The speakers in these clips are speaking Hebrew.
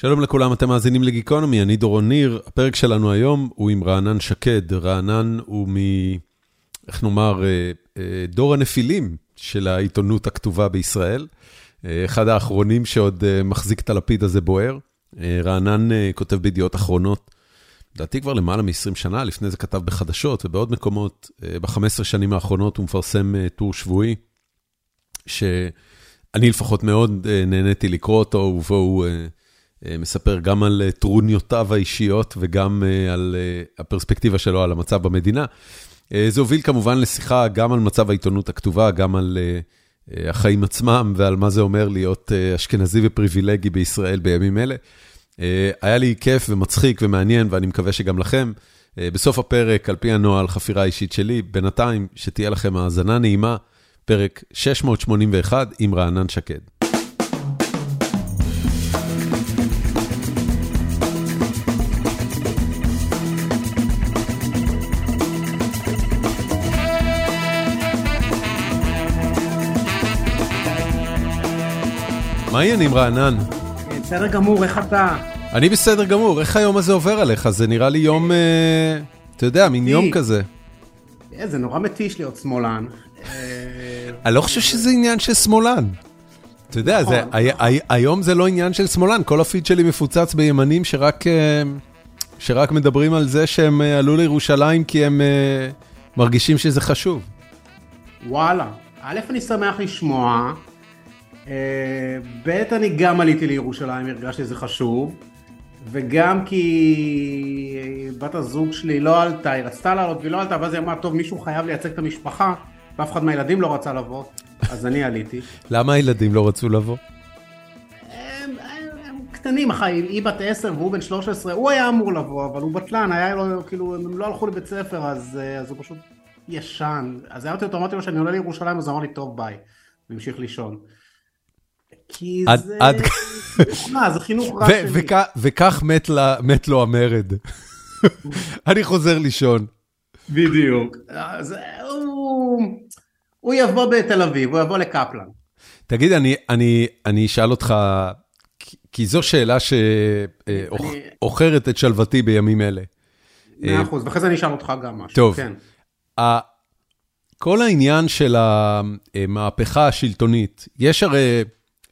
שלום לכולם, אתם מאזינים לגיקונומי, אני דורון ניר. הפרק שלנו היום הוא עם רענן שקד. רענן הוא מ... איך נאמר, אה, אה, דור הנפילים של העיתונות הכתובה בישראל. אה, אחד האחרונים שעוד מחזיק את הלפיד הזה בוער. רענן כותב בידיעות אחרונות, לדעתי כבר למעלה מ-20 שנה, לפני זה כתב בחדשות ובעוד מקומות. ב-15 שנים האחרונות הוא מפרסם טור שבועי, שאני לפחות מאוד נהניתי לקרוא אותו, ובו הוא... מספר גם על אה, טרוניותיו האישיות וגם אה, על הפרספקטיבה שלו על המצב במדינה. זה הוביל כמובן לשיחה גם על מצב העיתונות הכתובה, גם על החיים עצמם ועל מה זה אומר להיות אשכנזי ופריבילגי בישראל בימים אלה. היה לי כיף ומצחיק ומעניין, ואני מקווה שגם לכם. בסוף הפרק, על פי הנוהל, חפירה אישית שלי, בינתיים, שתהיה לכם האזנה נעימה, פרק 681 עם רענן שקד. מה העניינים רענן? בסדר גמור, איך אתה? אני בסדר גמור, איך היום הזה עובר עליך? זה נראה לי יום, אה, אתה יודע, מין יום כזה. אה, זה נורא מתיש להיות שמאלן. אה, אני לא חושב שזה עניין של שמאלן. אתה יודע, נכון. היום זה לא עניין של שמאלן, כל הפיד שלי מפוצץ בימנים שרק מדברים על זה שהם עלו לירושלים כי הם מרגישים שזה חשוב. וואלה, א', אני שמח לשמוע. אה, ב', אני גם עליתי לירושלים, הרגשתי שזה חשוב, וגם כי בת הזוג שלי לא עלתה, היא רצתה לעלות והיא לא עלתה, ואז היא אמרה, טוב, מישהו חייב לייצג את המשפחה, ואף אחד מהילדים לא רצה לבוא, אז אני עליתי. למה הילדים לא רצו לבוא? קטנים, אחי, היא בת 10 והוא בן 13, הוא היה אמור לבוא, אבל הוא בטלן, היה לו, כאילו, הם לא הלכו לבית ספר, אז, אה, אז הוא פשוט ישן. אז הערתי אותו, אמרתי לו שאני עולה לירושלים, אז הוא אמר לי, טוב, ביי. והמשיך לישון. כי זה... עד... מה, זה חינוך רע שלי. וכך מת לו המרד. אני חוזר לישון. בדיוק. אז הוא יבוא בתל אביב, הוא יבוא לקפלן. תגיד, אני אשאל אותך, כי זו שאלה שאוכרת את שלוותי בימים אלה. מאה אחוז, ואחרי זה אני אשאל אותך גם משהו. טוב. כן. כל העניין של המהפכה השלטונית, יש הרי...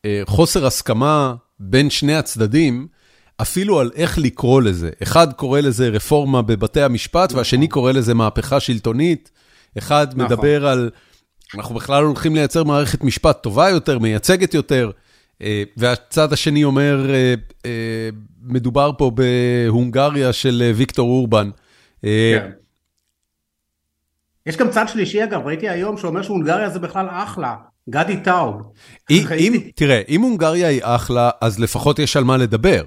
אה, חוסר הסכמה בין שני הצדדים, אפילו על איך לקרוא לזה. אחד קורא לזה רפורמה בבתי המשפט, נכון. והשני קורא לזה מהפכה שלטונית. אחד נכון. מדבר על, אנחנו בכלל הולכים לייצר מערכת משפט טובה יותר, מייצגת יותר, אה, והצד השני אומר, אה, מדובר פה בהונגריה של ויקטור אורבן. כן. יש גם צד שלישי אגב, ראיתי היום שאומר שהונגריה זה בכלל אחלה. גדי טאוב. תראה, אם הונגריה היא אחלה, אז לפחות יש על מה לדבר.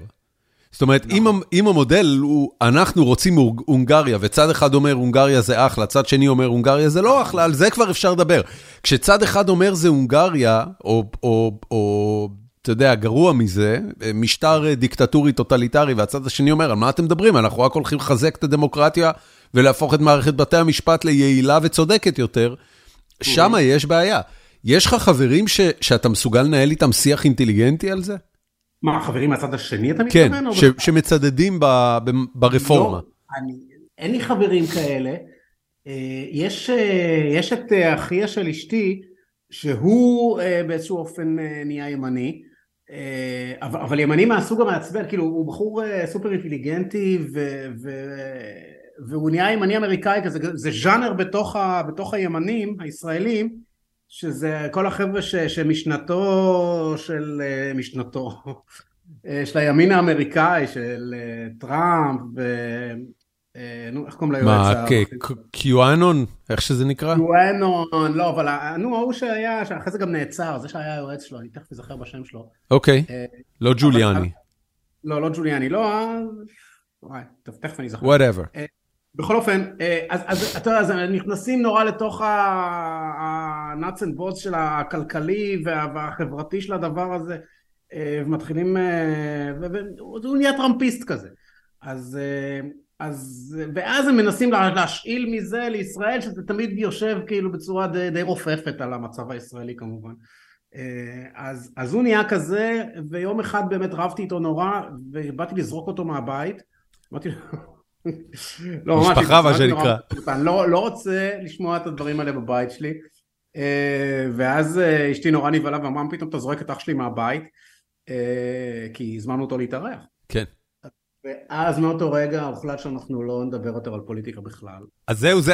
זאת אומרת, אם, נכון. אם המודל הוא, אנחנו רוצים הונגריה, וצד אחד אומר הונגריה זה אחלה, צד שני אומר הונגריה זה לא אחלה, על זה כבר אפשר לדבר. כשצד אחד אומר זה הונגריה, או, או, או אתה יודע, גרוע מזה, משטר דיקטטורי טוטליטרי, והצד השני אומר, על מה אתם מדברים? אנחנו רק הולכים לחזק את הדמוקרטיה ולהפוך את מערכת בתי המשפט ליעילה וצודקת יותר, שם יש בעיה. יש לך חברים ש, שאתה מסוגל לנהל איתם שיח אינטליגנטי על זה? מה, חברים מהצד השני אתה מתכוון? כן, ש, שמצדדים ב, ב, ברפורמה. לא, אני, אין לי חברים כאלה. אה, יש, אה, יש את אה, אחיה של אשתי, שהוא באיזשהו אופן נהיה ימני, אבל, אבל ימני מהסוג המעצבן, כאילו הוא בחור סופר אינטליגנטי ו, ו, והוא נהיה ימני אמריקאי כזה, זה ז'אנר בתוך, ה, בתוך הימנים הישראלים שזה כל החבר'ה ש, שמשנתו של אה, משנתו אה, של הימין האמריקאי של אה, טראמפ ו... נו, איך קוראים ליועץ? מה, קיואנון? איך שזה נקרא? קיואנון, לא, אבל נו, ההוא שהיה, שאחרי זה גם נעצר, זה שהיה היועץ שלו, אני תכף אזכר בשם שלו. אוקיי, לא ג'וליאני. לא, לא ג'וליאני, לא, וואי, טוב, תכף אני אזכר. Whatever. בכל אופן, אז, אז אתה יודע, אז נכנסים נורא לתוך ה-nuts and bolts של הכלכלי והחברתי של הדבר הזה, אה, ומתחילים, אה, והוא נהיה טראמפיסט כזה. אז, אה, אז, ואז הם מנסים להשאיל מזה לישראל, שזה תמיד יושב כאילו בצורה די, די רופפת על המצב הישראלי כמובן. אז, אז הוא נהיה כזה, ויום אחד באמת רבתי איתו נורא, ובאתי לזרוק אותו מהבית. אמרתי לו... לא, משפחה מה שנקרא. לא, לא רוצה לשמוע את הדברים האלה בבית שלי. ואז אשתי נורא נבהלה ואמרה, פתאום אתה זורק את אח שלי מהבית, כי הזמנו אותו להתארח. כן. ואז מאותו רגע הוחלט שאנחנו לא נדבר יותר על פוליטיקה בכלל. אז זהו, זה...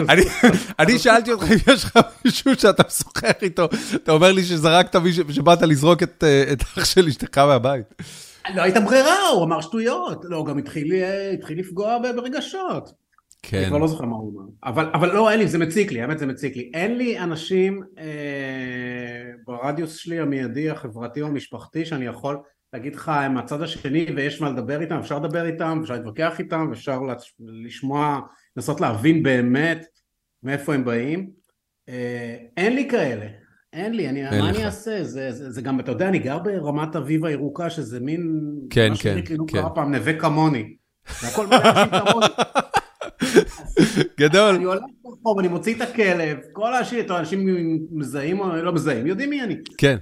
אני שאלתי אותך אם יש לך מישהו שאתה משוחח איתו, אתה אומר לי שזרקת מישהו, שבאת לזרוק את אח של אשתך מהבית. לא הייתה ברירה, הוא אמר שטויות. לא, הוא גם התחיל לפגוע ברגשות. כן. אני כבר לא זוכר מה הוא אמר. אבל, אבל לא, אין לי, זה מציק לי, האמת זה מציק לי. אין לי אנשים אה, ברדיוס שלי המיידי, החברתי או המשפחתי, שאני יכול להגיד לך, הם מהצד השני ויש מה לדבר איתם, אפשר לדבר איתם, אפשר להתווכח איתם, אפשר לשמוע, לנסות להבין באמת מאיפה הם באים. אה, אין לי כאלה, אין לי, אני, אין מה לך. אני אעשה? זה, זה, זה גם, אתה יודע, אני גר ברמת אביב הירוקה, שזה מין, כן, מה כן, כאילו כן. קרה פעם נווה כמוני. זה הכל מלא אנשים כמוני. גדול. אני הולך ברחוב, אני מוציא את הכלב, כל האנשים, אנשים מזהים או לא מזהים, יודעים מי אני. כן.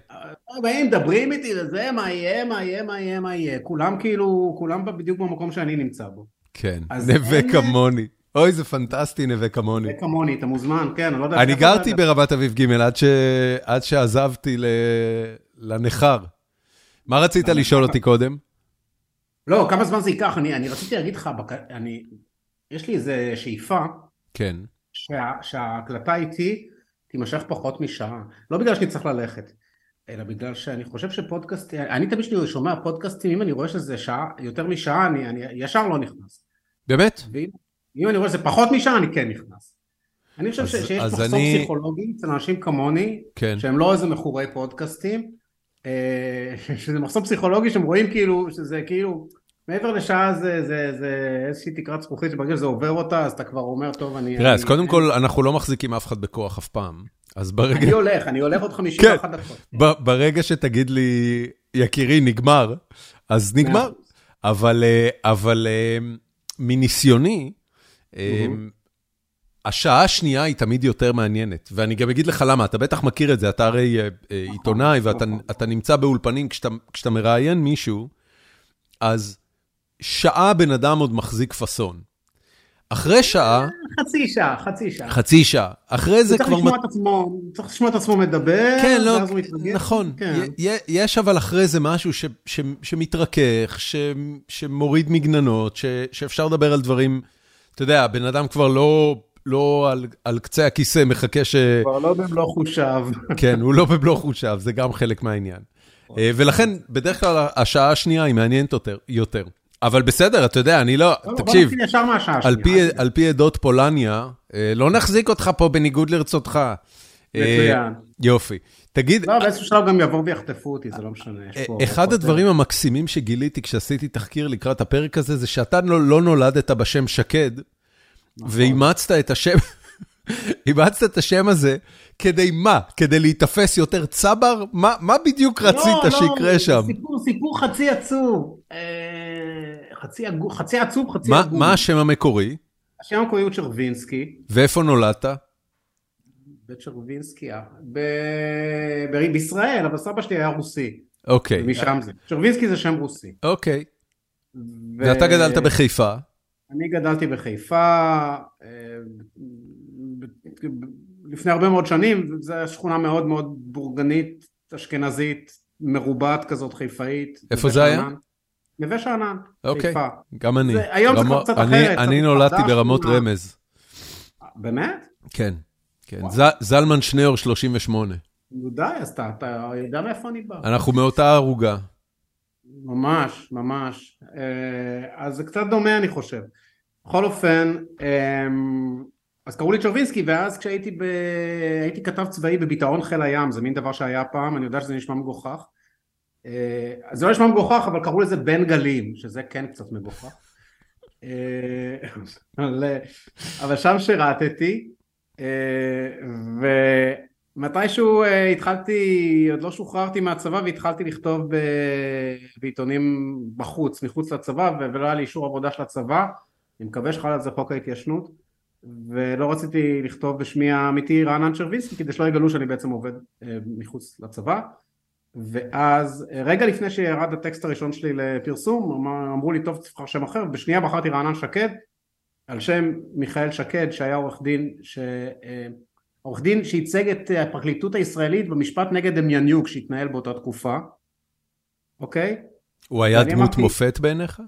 באים, מדברים איתי וזה, מה יהיה, מה יהיה, מה יהיה, מה יהיה. כולם כאילו, כולם בדיוק במקום שאני נמצא בו. כן, נווה כמוני. אוי, זה פנטסטי, נווה כמוני. נווה כמוני, אתה מוזמן, כן, אני לא יודע... אני גרתי ברבת אביב ג' עד שעזבתי לנכר. מה רצית לשאול אותי קודם? לא, כמה זמן זה ייקח? אני רציתי להגיד לך, יש לי איזו שאיפה. כן. שההקלטה איתי תימשך פחות משעה. לא בגלל שאני צריך ללכת. אלא בגלל שאני חושב שפודקאסט, אני תמיד כשאני שומע פודקאסטים, אם אני רואה שזה שעה, יותר משעה, אני, אני ישר לא נכנס. באמת? ואם אני רואה שזה פחות משעה, אני כן נכנס. אני חושב אז, שיש מחסור אני... פסיכולוגי אצל אנשים כמוני, כן. שהם לא איזה מכורי פודקאסטים, אה, שזה מחסור פסיכולוגי שהם רואים כאילו, שזה כאילו, מעבר לשעה זה, זה, זה איזושהי תקרת זכוכית שברגע שזה עובר אותה, אז אתה כבר אומר, טוב, אני... תראה, אז קודם כל, אנחנו לא מחזיקים אף אחד בכוח אף פעם. אז ברגע... אני הולך, אני הולך עוד 51 כן. דקות. ברגע שתגיד לי, יקירי, נגמר, אז נגמר. אבל, אה, אבל אה, מניסיוני, השעה השנייה היא תמיד יותר מעניינת, ואני גם אגיד לך למה, אתה בטח מכיר את זה, אתה הרי עיתונאי ואתה. נמצא באולפנים, כשאתה מראיין מישהו, אז שעה בן אדם עוד מחזיק פאסון. אחרי שעה... חצי שעה, חצי שעה. חצי שעה. אחרי זה כבר... לשמוע עצמו, צריך לשמוע את עצמו מדבר, כן, לא, נכון. כן. יש אבל אחרי זה משהו שמתרכך, שמוריד מגננות, שאפשר לדבר על דברים... אתה יודע, הבן אדם כבר לא... לא על, על קצה הכיסא מחכה ש... כבר לא במלוא חושיו. כן, הוא לא במלוא חושיו, זה גם חלק מהעניין. אה, ולכן, בדרך כלל השעה השנייה היא מעניינת יותר. אבל בסדר, אתה יודע, אני לא, לא תקשיב, על פי עדות פולניה, אה, לא נחזיק אותך פה בניגוד לרצותך. מצוין. אה, יופי. תגיד... לא, באיזשהו שלב גם יבואו ויחטפו אותי, זה לא משנה. אחד הדברים המקסימים שגיליתי כשעשיתי תחקיר לקראת הפרק הזה, זה שאתה לא, לא נולדת בשם שקד, נכון. ואימצת את השם... אימצת את השם הזה כדי מה? כדי להיתפס יותר צבר? מה, מה בדיוק לא, רצית לא, שיקרה לא, שם? סיפור, סיפור חצי עצוב. אה, חצי, חצי עצוב, חצי מה, מה השם המקורי? השם המקורי הוא צ'רווינסקי. ואיפה נולדת? בצ'רווינסקי, אה, ב... ב... בישראל, אבל סבא שלי היה רוסי. אוקיי. ומשם זה. צ'רווינסקי זה שם רוסי. אוקיי. ואתה גדלת בחיפה? אני גדלתי בחיפה, אה, לפני הרבה מאוד שנים, זו שכונה מאוד מאוד בורגנית, אשכנזית, מרובעת כזאת, חיפאית. איפה זה היה? נווה שאנן, אוקיי, חיפה. גם אני. זה, היום רמו, זה כבר קצת אני, אחרת. אני נולדתי ברמות שכונה. רמז. באמת? כן, כן. זלמן שניאור 38. נו די, אז אתה, אתה יודע מאיפה אני בא. אנחנו מאותה ערוגה. ממש, ממש. אה, אז זה קצת דומה אני חושב. בכל אופן, אמ, אז קראו לי צ'רווינסקי ואז כשהייתי ב... הייתי כתב צבאי בביטאון חיל הים, זה מין דבר שהיה פעם, אני יודע שזה נשמע מגוחך. אה, אז זה לא נשמע מגוחך, אבל קראו לזה בן גלים, שזה כן קצת מגוחך. אה, אבל, אבל שם שירתתי, ומתישהו התחלתי, עוד לא שוחררתי מהצבא והתחלתי לכתוב בעיתונים בחוץ, מחוץ לצבא, ולא היה לי אישור עבודה של הצבא. אני מקווה שחל על זה חוק ההתיישנות, ולא רציתי לכתוב בשמי האמיתי רענן שרווינסקי כדי שלא יגלו שאני בעצם עובד אה, מחוץ לצבא. ואז אה, רגע לפני שירד הטקסט הראשון שלי לפרסום אמרו לי טוב תבחר שם אחר. בשנייה בחרתי רענן שקד על שם מיכאל שקד שהיה עורך דין ש... אה, עורך דין שייצג את הפרקליטות הישראלית במשפט נגד דמיאניוק שהתנהל באותה תקופה אוקיי? הוא היה דמות אמרתי, מופת בעיניך?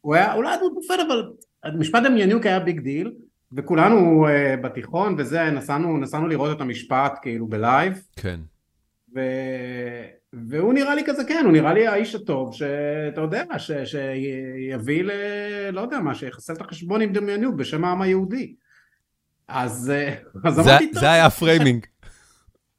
הוא היה, הוא לא היה דמות מופת אבל משפט דמיאניוק היה big deal וכולנו uh, בתיכון וזה נסענו, נסענו לראות את המשפט כאילו בלייב כן ו... והוא נראה לי כזה כן הוא נראה לי האיש הטוב שאתה יודע ש... שיביא ל... לא יודע מה שיחסל את החשבון עם דמיאניוק בשם העם היהודי אז, אה, אז זה, אמרתי טוב זה היה ה framing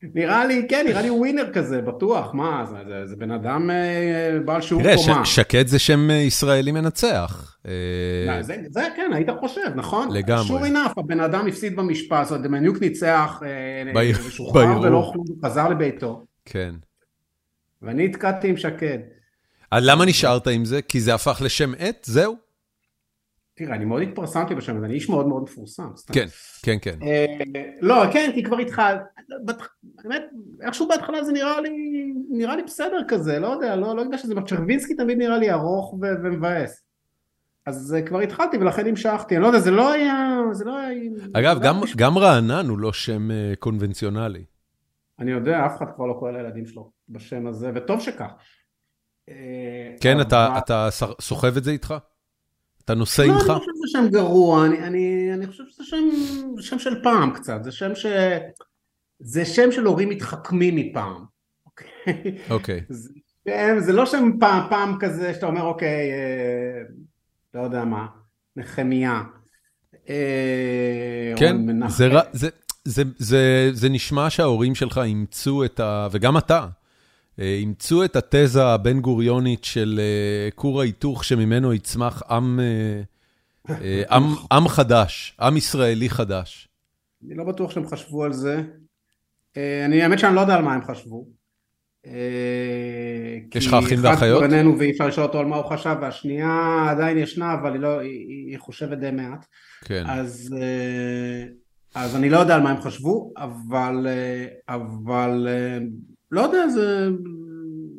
נראה לי, כן, נראה לי ווינר כזה, בטוח, מה, זה, זה, זה בן אדם אה, בעל שיעור קומה. תראה, שקד זה שם אה, ישראלי מנצח. אה, זה, זה כן, היית חושב, נכון? לגמרי. שור enough, הבן אדם הפסיד במשפט, זאת אומרת, דמניוק ניצח, ושוחרר ולא כלום, חזר לביתו. כן. ואני התקעתי עם שקד. אז למה נשארת עם זה? כי זה הפך לשם עט? זהו? תראה, אני מאוד התפרסמתי בשם הזה, אני איש מאוד מאוד מפורסם. כן, כן, כן. לא, כן, כי כבר התחל, באמת, איכשהו בהתחלה זה נראה לי, נראה לי בסדר כזה, לא יודע, לא, לא יודע שזה, צ'רווינסקי תמיד נראה לי ארוך ומבאס. אז כבר התחלתי ולכן המשכתי, אני לא יודע, זה לא היה, זה לא היה... אגב, גם, גם רענן הוא לא שם קונבנציונלי. אני יודע, אף אחד כבר לא קורא לילדים שלו בשם הזה, וטוב שכך. כן, אתה, אתה סוחב את זה איתך? אתה נושא לא, עמך? לא, אני חושב שזה שם גרוע, אני, אני, אני חושב שזה שם, שם של פעם קצת, זה שם ש... זה שם של הורים מתחכמים מפעם. אוקיי. Okay. אוקיי. זה, זה לא שם פעם, פעם כזה שאתה אומר אוקיי, אה, לא יודע מה, נחמיה. אה, כן, זה, זה, זה, זה, זה נשמע שההורים שלך אימצו את ה... וגם אתה. אה, אימצו את התזה הבן גוריונית של אה, כור ההיתוך שממנו יצמח עם, אה, עם, עם חדש, עם ישראלי חדש. אני לא בטוח שהם חשבו על זה. אני, האמת שאני לא יודע על מה הם חשבו. יש לך אחים ואחיות? כי אחד בינינו ואי אפשר לשאול אותו על מה הוא חשב, והשנייה עדיין ישנה, אבל היא, לא, היא, היא חושבת די מעט. כן. אז, אז אני לא יודע על מה הם חשבו, אבל, אבל לא יודע, זה...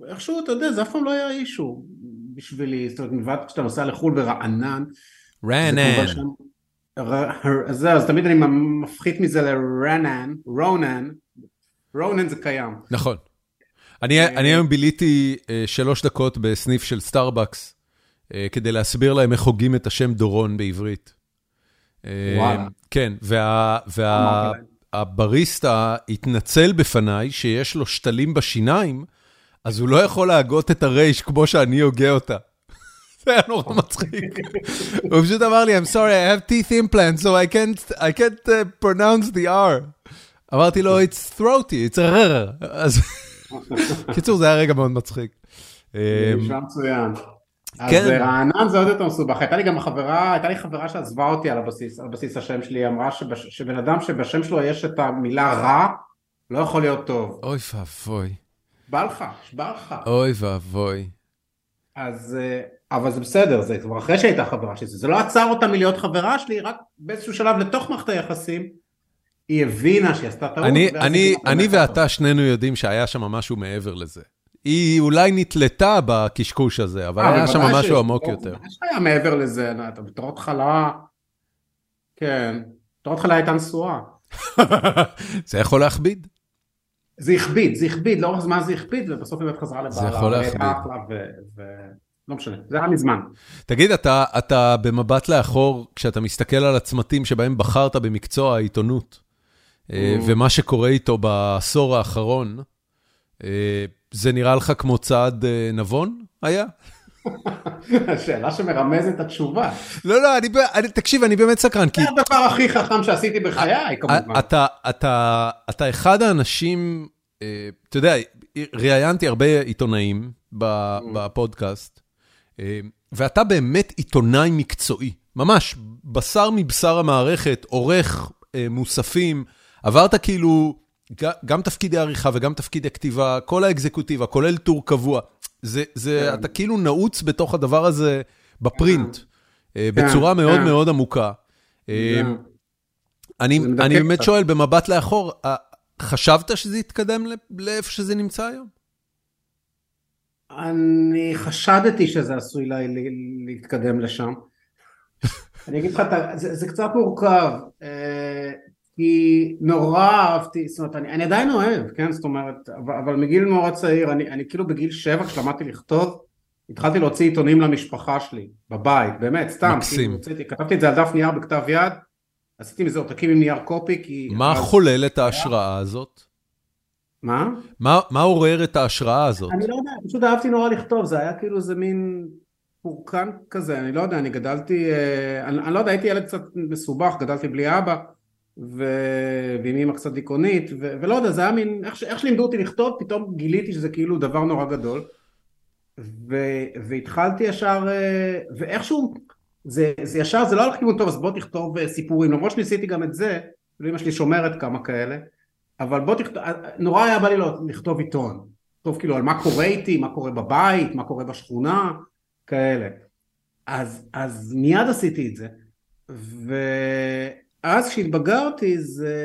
איכשהו, אתה יודע, זה אף פעם לא היה אישו בשבילי, זאת אומרת, מלבד כשאתה נוסע לחו"ל ברענן. רענן. זהו, אז תמיד אני מפחית מזה לרענן, רונן, רונן זה קיים. נכון. אני אה, היום ביליתי אה, שלוש דקות בסניף של סטארבקס, אה, כדי להסביר להם איך הוגים את השם דורון בעברית. וואלה. כן, וה... הבריסטה התנצל בפניי שיש לו שתלים בשיניים, אז הוא לא יכול להגות את הרייש כמו שאני הוגה אותה. זה היה נורא מצחיק. הוא פשוט אמר לי, I'm sorry, I have teeth implants, so I can't, I can't uh, pronounce the R. אמרתי לו, it's throaty, it's rrr. אז קיצור, זה היה רגע מאוד מצחיק. נשמע מצוין. כן. אז רענן זה עוד יותר מסובך, הייתה לי גם חברה, הייתה לי חברה שעזבה אותי על הבסיס, על בסיס השם שלי, אמרה שבש, שבן אדם שבשם שלו יש את המילה רע, לא יכול להיות טוב. אוי ואבוי. בא לך, שבא לך. אוי ואבוי. אז, אה, אבל זה בסדר, זה כבר אחרי שהייתה חברה שלי, זה לא עצר אותה מלהיות חברה שלי, רק באיזשהו שלב לתוך מערכת היחסים, היא הבינה שהיא עשתה טעות. אני, אני, אני ואתה שנינו יודעים שהיה שם משהו מעבר לזה. היא אולי נתלתה בקשקוש הזה, אבל אה, היה שם משהו עמוק יותר. יש היה מעבר לזה, אתה בתור התחלה, כן, בתור התחלה הייתה נשואה. זה יכול להכביד. זה הכביד, זה הכביד, לאורך זמן זה הכביד, ובסוף היא באמת חזרה לבעלה. זה יכול להכביד. לא משנה, זה היה מזמן. תגיד, אתה, אתה במבט לאחור, כשאתה מסתכל על הצמתים שבהם בחרת במקצוע העיתונות, אה, mm. ומה שקורה איתו בעשור האחרון, אה, זה נראה לך כמו צעד אה, נבון היה? השאלה שמרמזת התשובה. לא, לא, אני, אני, תקשיב, אני באמת סקרן. זה הדבר הכי חחם שעשיתי בחיי, כמובן. אתה, אתה, אתה אחד האנשים, אה, אתה יודע, ראיינתי הרבה עיתונאים mm. בפודקאסט, ואתה באמת עיתונאי מקצועי, ממש, בשר מבשר המערכת, עורך מוספים, עברת כאילו גם תפקידי עריכה וגם תפקידי כתיבה, כל האקזקוטיבה, כולל טור קבוע. זה, זה, כן. אתה כאילו נעוץ בתוך הדבר הזה בפרינט, כן. אה, בצורה כן, מאוד כן. מאוד עמוקה. אה, אני אני באמת קצת. שואל, במבט לאחור, אה, חשבת שזה יתקדם לאיפה שזה נמצא היום? אני חשדתי שזה עשוי לה, להתקדם לשם. אני אגיד לך, זה, זה קצת מורכב, כי נורא אהבתי, זאת אומרת, אני, אני עדיין אוהב, כן, זאת אומרת, אבל, אבל מגיל נורא צעיר, אני, אני כאילו בגיל שבע כשלמדתי לכתוב, התחלתי להוציא עיתונים למשפחה שלי, בבית, באמת, סתם, מקסים. כאילו, כתבתי את זה על דף נייר בכתב יד, עשיתי מזה עותקים עם נייר קופי, כי... מה אז- חולל את ההשראה הזאת? מה? מה מה עורר את ההשראה הזאת? אני לא יודע, פשוט אהבתי נורא לכתוב, זה היה כאילו איזה מין פורקן כזה, אני לא יודע, אני גדלתי, אה, אני, אני לא יודע, הייתי ילד קצת מסובך, גדלתי בלי אבא, ו... ועם אמא קצת דיכאונית, ו... ולא יודע, זה היה מין, איך, ש... איך שלימדו אותי לכתוב, פתאום גיליתי שזה כאילו דבר נורא גדול, ו... והתחלתי ישר, אה, ואיכשהו, זה, זה ישר, זה לא הלך לכיוון טוב, אז בוא תכתוב אה, סיפורים, למרות שניסיתי גם את זה, כאילו אמא שלי שומרת כמה כאלה, אבל בוא תכתוב, נורא היה בא לי לא- לכתוב עיתון, לכתוב כאילו על מה קורה איתי, מה קורה בבית, מה קורה בשכונה, כאלה. אז, אז מיד עשיתי את זה, ואז כשהתבגרתי זה...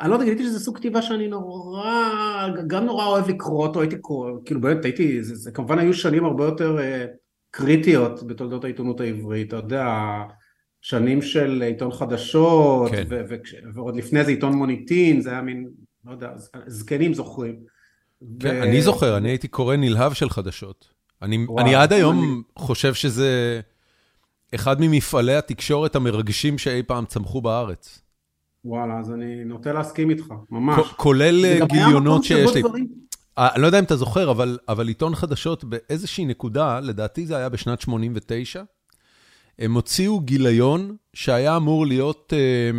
אני לא יודע, גיליתי שזה סוג כתיבה שאני נורא, גם נורא אוהב לקרוא אותו, הייתי קורא, כאילו באמת הייתי, זה, זה כמובן היו שנים הרבה יותר אה, קריטיות בתולדות העיתונות העברית, אתה יודע, שנים של עיתון חדשות, כן. ו- ו- ועוד לפני זה עיתון מוניטין, זה היה מין, לא יודע, זקנים זוכרים. כן, ו- אני זוכר, אני הייתי קורא נלהב של חדשות. אני וואו, אני עד היום חושב שזה אחד ממפעלי התקשורת המרגשים שאי פעם צמחו בארץ. וואלה, אז אני נוטה להסכים איתך, ממש. כולל אה, גיליונות שיש לי. דברים- אה, אני לא יודע אם אתה זוכר, אבל, אבל עיתון חדשות באיזושהי נקודה, לדעתי זה היה בשנת 89, הם הוציאו גיליון שהיה אמור להיות אה,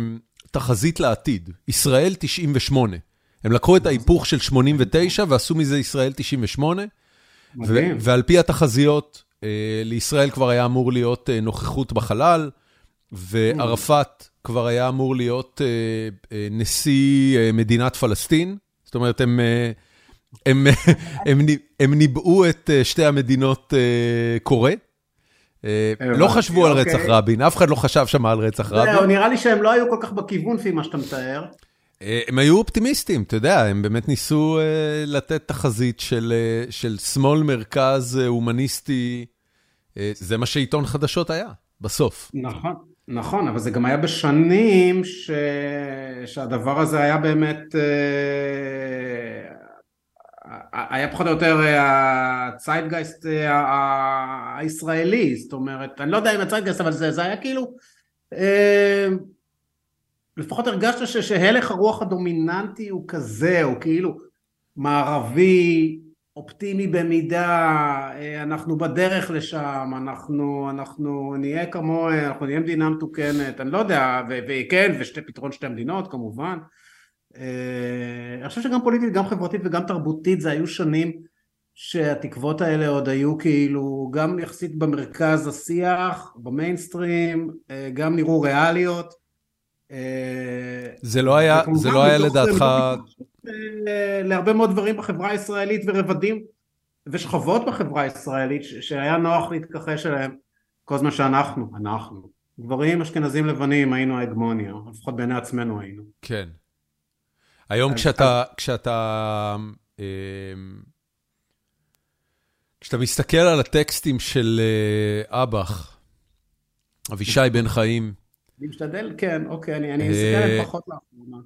תחזית לעתיד, ישראל 98. הם לקחו את ההיפוך של 89 ועשו מזה ישראל 98, ו-. ועל פי התחזיות, לישראל כבר היה אמור להיות אה, נוכחות בחלל, וערפאת כבר היה אמור להיות אה, אה, נשיא אה, מדינת פלסטין. זאת אומרת, הם, אה, הם, הם, נ- הם ניבאו את אה, שתי המדינות אה. אה, הבנתי, לא חשבו על אוקיי. רצח רבין, אף אחד לא חשב שם על רצח רבין. נראה לי שהם לא היו כל כך בכיוון לפי מה שאתה מתאר. אה, הם היו אופטימיסטים, אתה יודע, הם באמת ניסו אה, לתת תחזית של, אה, שמאל מרכז אה, הומניסטי, אה, זה מה שעיתון חדשות היה, בסוף. נכון, נכון, אבל זה גם היה בשנים ש... שהדבר הזה היה באמת, אה, היה פחות או יותר הציידגייסט אה, הישראלי, זאת אומרת, אני לא יודע אם הציידגייסט, אבל זה, זה היה כאילו, אה, לפחות הרגשת שהלך הרוח הדומיננטי הוא כזה, הוא כאילו מערבי, אופטימי במידה, אה, אנחנו בדרך לשם, אנחנו, אנחנו נהיה כמו, אנחנו נהיה מדינה מתוקנת, אני לא יודע, וכן, ושתי פתרון שתי מדינות כמובן. אה, אני חושב שגם פוליטית, גם חברתית וגם תרבותית, זה היו שנים שהתקוות האלה עוד היו כאילו גם יחסית במרכז השיח, במיינסטרים, אה, גם נראו ריאליות. זה לא היה, זה לא היה לדעתך, להרבה מאוד דברים בחברה הישראלית ורבדים ושכבות בחברה הישראלית שהיה נוח להתכחש אליהם כל זמן שאנחנו, אנחנו, גברים אשכנזים לבנים היינו ההגמוניה, לפחות בעיני עצמנו היינו. כן. היום כשאתה, כשאתה, אה, כשאתה מסתכל על הטקסטים של אה, אב"ח, אבישי בן חיים, אני משתדל, כן, אוקיי, אני, אני אה, מסתכל עליהם פחות לאחרונה.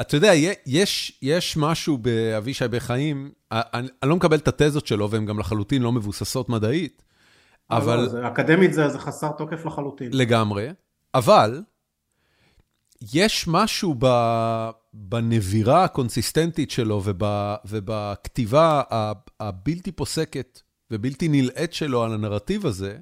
אתה יודע, יש, יש משהו באבישי בן חיים, אני, אני לא מקבל את התזות שלו, והן גם לחלוטין לא מבוססות מדעית, אבל... לא, זה, אקדמית זה, זה חסר תוקף לחלוטין. לגמרי, אבל יש משהו ב, בנבירה הקונסיסטנטית שלו וב, ובכתיבה הבלתי פוסקת ובלתי נלאית שלו על הנרטיב הזה,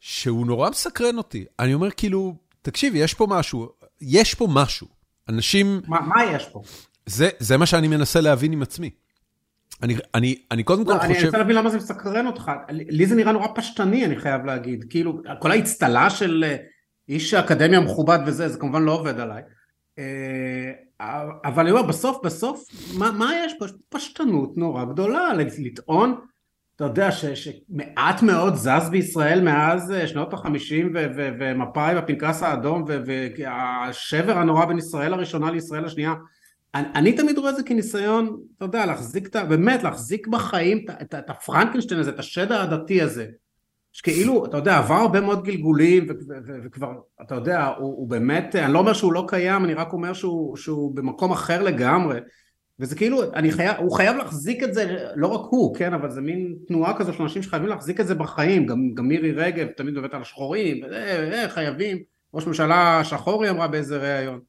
שהוא נורא מסקרן אותי. אני אומר כאילו, תקשיב, יש פה משהו, יש פה משהו. אנשים, מה, מה יש פה? זה, זה מה שאני מנסה להבין עם עצמי. אני, אני, אני קודם כל לא, אני חושב... רוצה להבין למה זה מסקרן אותך. לי זה נראה נורא פשטני, אני חייב להגיד. כאילו, כל האצטלה של אה, איש אקדמיה מכובד וזה, זה כמובן לא עובד עליי. אה, אבל אני אומר, בסוף, בסוף, מה, מה יש פה? יש פה פשטנות נורא גדולה לטעון אתה יודע ש, שמעט מאוד זז בישראל מאז אה, שנות החמישים ומפא"י והפנקס האדום והשבר הנורא בין ישראל הראשונה לישראל השנייה אני, אני תמיד רואה את זה כניסיון, אתה יודע, להחזיק את ה... באמת, להחזיק בחיים את, את, את הפרנקנשטיין הזה, את השד העדתי הזה. שכאילו, אתה יודע, עבר הרבה מאוד גלגולים, וכבר, אתה יודע, הוא, הוא באמת, אני לא אומר שהוא לא קיים, אני רק אומר שהוא, שהוא במקום אחר לגמרי. וזה כאילו, אני חייב, הוא חייב להחזיק את זה, לא רק הוא, כן, אבל זה מין תנועה כזו של אנשים שחייבים להחזיק את זה בחיים, גם, גם מירי רגב תמיד מדברת על השחורים, אה, אה, חייבים, ראש ממשלה שחור היא אמרה באיזה ראיון.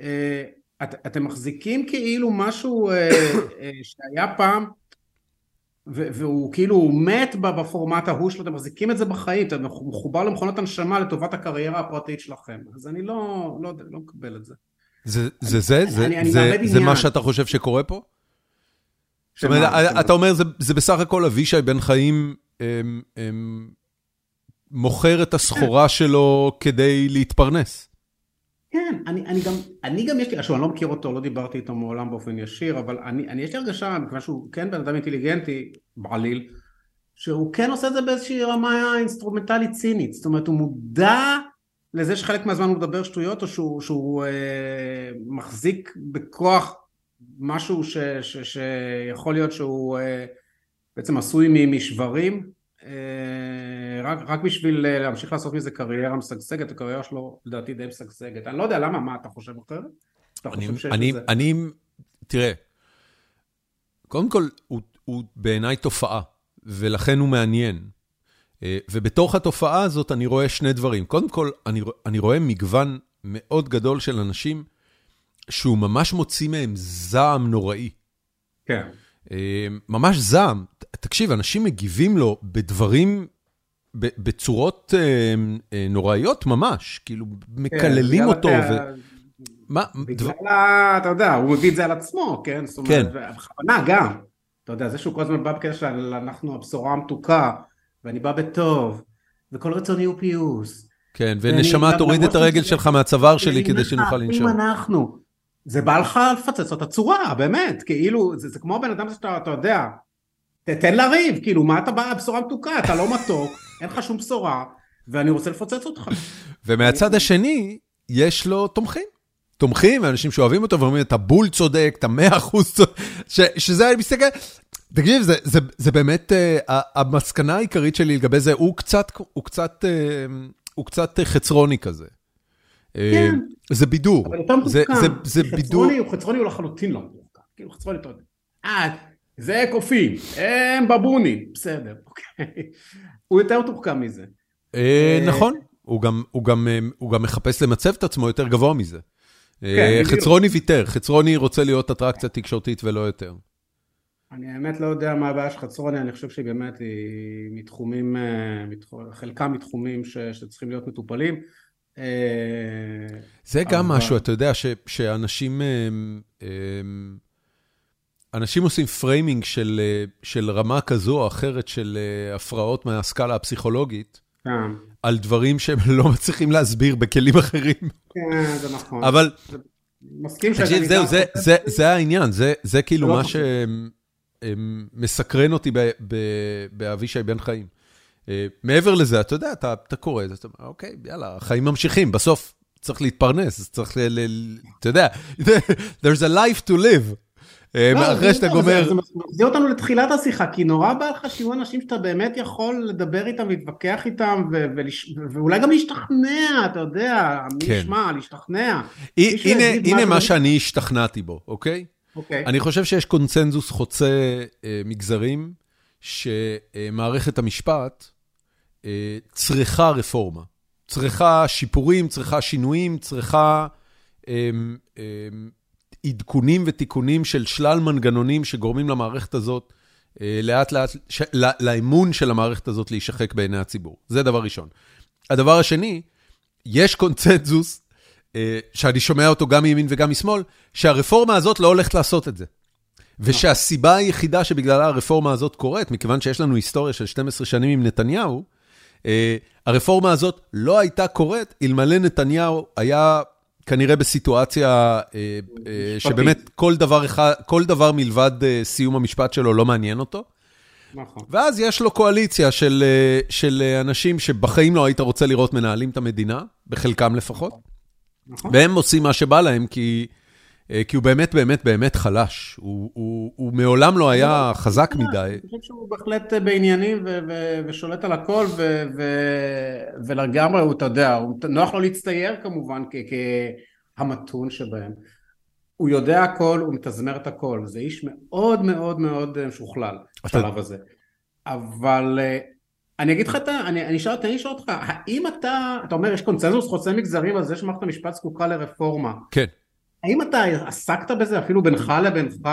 אה, את, אתם מחזיקים כאילו משהו אה, אה, שהיה פעם והוא כאילו מת בפורמט ההוא שלו, אתם מחזיקים את זה בחיים, אתם מחובר למכונות הנשמה לטובת הקריירה הפרטית שלכם, אז אני לא, לא, לא מקבל את זה. זה זה? זה, זה, אני, זה, אני זה מה שאתה חושב שקורה פה? זאת אומרת, אתה אומר, זה, זה בסך הכל אבישי בן חיים הם, הם, מוכר את הסחורה שלו כדי להתפרנס. כן, אני, אני, גם, אני גם יש לי, עכשיו אני לא מכיר אותו, לא דיברתי איתו מעולם באופן ישיר, אבל אני, אני יש לי הרגשה, מכיוון שהוא כן בן אדם אינטליגנטי בעליל, שהוא כן עושה את זה באיזושהי רמה אינסטרומנטלית צינית, זאת אומרת הוא מודע לזה שחלק מהזמן הוא מדבר שטויות, או שהוא, שהוא אה, מחזיק בכוח משהו ש, ש, שיכול להיות שהוא אה, בעצם עשוי משברים, אה, רק, רק בשביל אה, להמשיך לעשות מזה קריירה משגשגת, הקריירה שלו לדעתי די משגשגת. אני לא יודע למה, מה אתה חושב אחרת? אתה אני, חושב אני, לזה... אני, תראה, קודם כל, הוא, הוא בעיניי תופעה, ולכן הוא מעניין. אה, ובתוך התופעה הזאת אני רואה שני דברים. קודם כל, אני, אני רואה מגוון מאוד גדול של אנשים שהוא ממש מוציא מהם זעם נוראי. כן. ממש זעם. תקשיב, אנשים מגיבים לו בדברים, בצורות אה, אה, נוראיות ממש, כאילו, מקללים כן, אותו. ו... מה? בגלל, ה... אתה יודע, הוא מביא את זה על עצמו, כן? זאת אומרת, כן. בכוונה גם. אתה יודע, זה שהוא כל הזמן בא בקטע של אנחנו הבשורה המתוקה, ואני בא בטוב, וכל רצוני הוא פיוס. כן, ונשמה תוריד את הרגל שלך מהצוואר שלי כדי שנוכל לנשום. אם אנחנו, זה בא לך לפצץ את הצורה, באמת, כאילו, זה, זה כמו בן אדם שאתה, אתה יודע, תן לריב, כאילו, מה אתה בא, בשורה מתוקה, אתה לא מתוק, אין לך שום בשורה, ואני רוצה לפוצץ אותך. ומהצד השני, יש לו תומכים. תומכים, אנשים שאוהבים אותו ואומרים, אתה בול צודק, אתה מאה אחוז צודק, שזה, אני מסתכל, תקשיב, זה, זה, זה באמת, uh, המסקנה העיקרית שלי לגבי זה, הוא קצת, הוא קצת, uh, הוא קצת חצרוני כזה. כן. זה בידור. אבל יותר מתוחכם. זה, זה, זה בידור. חצרוני הוא לחלוטין לא מתוחכם. כאילו חצרוני, אתה יודע. אה, זה קופים, הם בבונים, בסדר, אוקיי. הוא יותר מתוחכם מזה. אה, אה, נכון, הוא גם אה, מחפש למצב את עצמו יותר גבוה מזה. כן, חצרוני ויתר, חצרוני רוצה להיות אטרקציה תקשורתית ולא יותר. אני האמת לא יודע מה הבעיה של חצרוני, אני חושב שהיא באמת היא מתחומים, חלקם מתחומים שצריכים להיות מטופלים. זה גם משהו, אתה יודע, שאנשים... אנשים עושים framing של, אה, של רמה כזו או אחרת של אה, הפרעות מהסקאלה הפסיכולוגית, כן. על דברים שהם לא מצליחים להסביר בכלים אחרים. כן, זה נכון. אבל... זה... מסכים שאני... תקשיב, זהו, זה, זה, זה העניין, זה, זה כאילו לא מה שמסקרן אותי באבישי בן חיים. אה, מעבר לזה, אתה יודע, אתה, אתה קורא את זה, אתה אומר, אוקיי, יאללה, החיים ממשיכים, בסוף צריך להתפרנס, צריך ל... ל אתה יודע, there's a life to live. אה, לא, אחרי שאתה גומר... זה מחזיר אותנו לתחילת השיחה, כי נורא בא לך שיהיו אנשים שאתה באמת יכול לדבר איתם, להתווכח איתם, ואולי גם להשתכנע, אתה יודע, מי כן. ישמע, להשתכנע. הנה מה שאני השתכנעתי בו, אוקיי? אוקיי. אני חושב שיש קונצנזוס חוצה אה, מגזרים, שמערכת המשפט אה, צריכה רפורמה. צריכה שיפורים, צריכה שינויים, צריכה... עדכונים ותיקונים של שלל מנגנונים שגורמים למערכת הזאת, אה, לאט לאט, ש, לא, לאמון של המערכת הזאת להישחק בעיני הציבור. זה דבר ראשון. הדבר השני, יש קונצנזוס, אה, שאני שומע אותו גם מימין וגם משמאל, שהרפורמה הזאת לא הולכת לעשות את זה. ושהסיבה היחידה שבגללה הרפורמה הזאת קורית, מכיוון שיש לנו היסטוריה של 12 שנים עם נתניהו, אה, הרפורמה הזאת לא הייתה קורית אלמלא נתניהו היה כנראה בסיטואציה אה, אה, שבאמת כל דבר, אחד, כל דבר מלבד אה, סיום המשפט שלו לא מעניין אותו. נכון. ואז יש לו קואליציה של, אה, של אה, אנשים שבחיים לא היית רוצה לראות מנהלים את המדינה, בחלקם לפחות, נכון. והם עושים מה שבא להם, כי, אה, כי הוא באמת באמת באמת חלש. הוא, הוא, הוא מעולם לא היה חזק מדי. אני חושב שהוא בהחלט בעניינים ו- ו- ושולט על הכל, ו- ו- ולגמרי הוא, אתה יודע, הוא נוח לו להצטייר כמובן כהמתון שבהם. הוא יודע הכל, הוא מתזמר את הכל, זה איש מאוד מאוד מאוד אה, משוכלל בשלב הזה. אבל אה, אני אגיד לך, את ה- אני אשאל, אותך, האם אתה, אתה אומר יש קונצנזוס חוצה מגזרים על זה שמערכת המשפט זקוקה לרפורמה, כן. האם אתה עסקת בזה אפילו בינך לבינך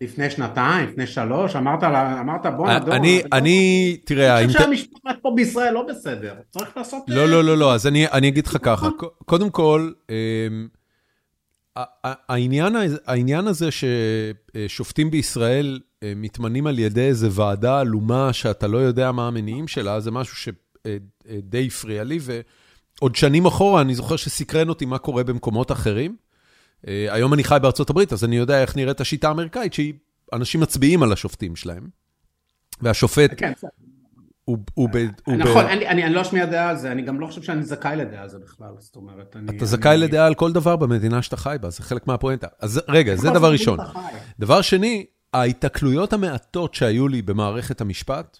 לפני שנתיים, לפני שלוש, אמרת, אמרת בוא נדון, אני, אני, תראה, אני חושב שהמשפט פה בישראל לא בסדר, צריך לעשות... לא, אה, לא, לא, לא, אז אני, אני אגיד לך ככה. קודם כל, אמ, העניין, העניין הזה ששופטים בישראל אה, מתמנים על ידי איזו ועדה עלומה שאתה לא יודע מה המניעים שלה, זה משהו שדי הפריע לי, ועוד שנים אחורה אני זוכר שסקרן אותי מה קורה במקומות אחרים. אה, היום אני חי בארצות הברית, אז אני יודע איך נראית השיטה האמריקאית, שאנשים מצביעים על השופטים שלהם. והשופט כן, נכון, אני, אני, אני לא אשמיע דעה על זה, אני גם לא חושב שאני זכאי לדעה על זה בכלל, זאת אומרת, אני... אתה זכאי לדעה על כל דבר במדינה שאתה חי בה, זה חלק מהפואנטה. אז רגע, זה כל דבר ראשון. דבר שני, ההיתקלויות המעטות שהיו לי במערכת המשפט,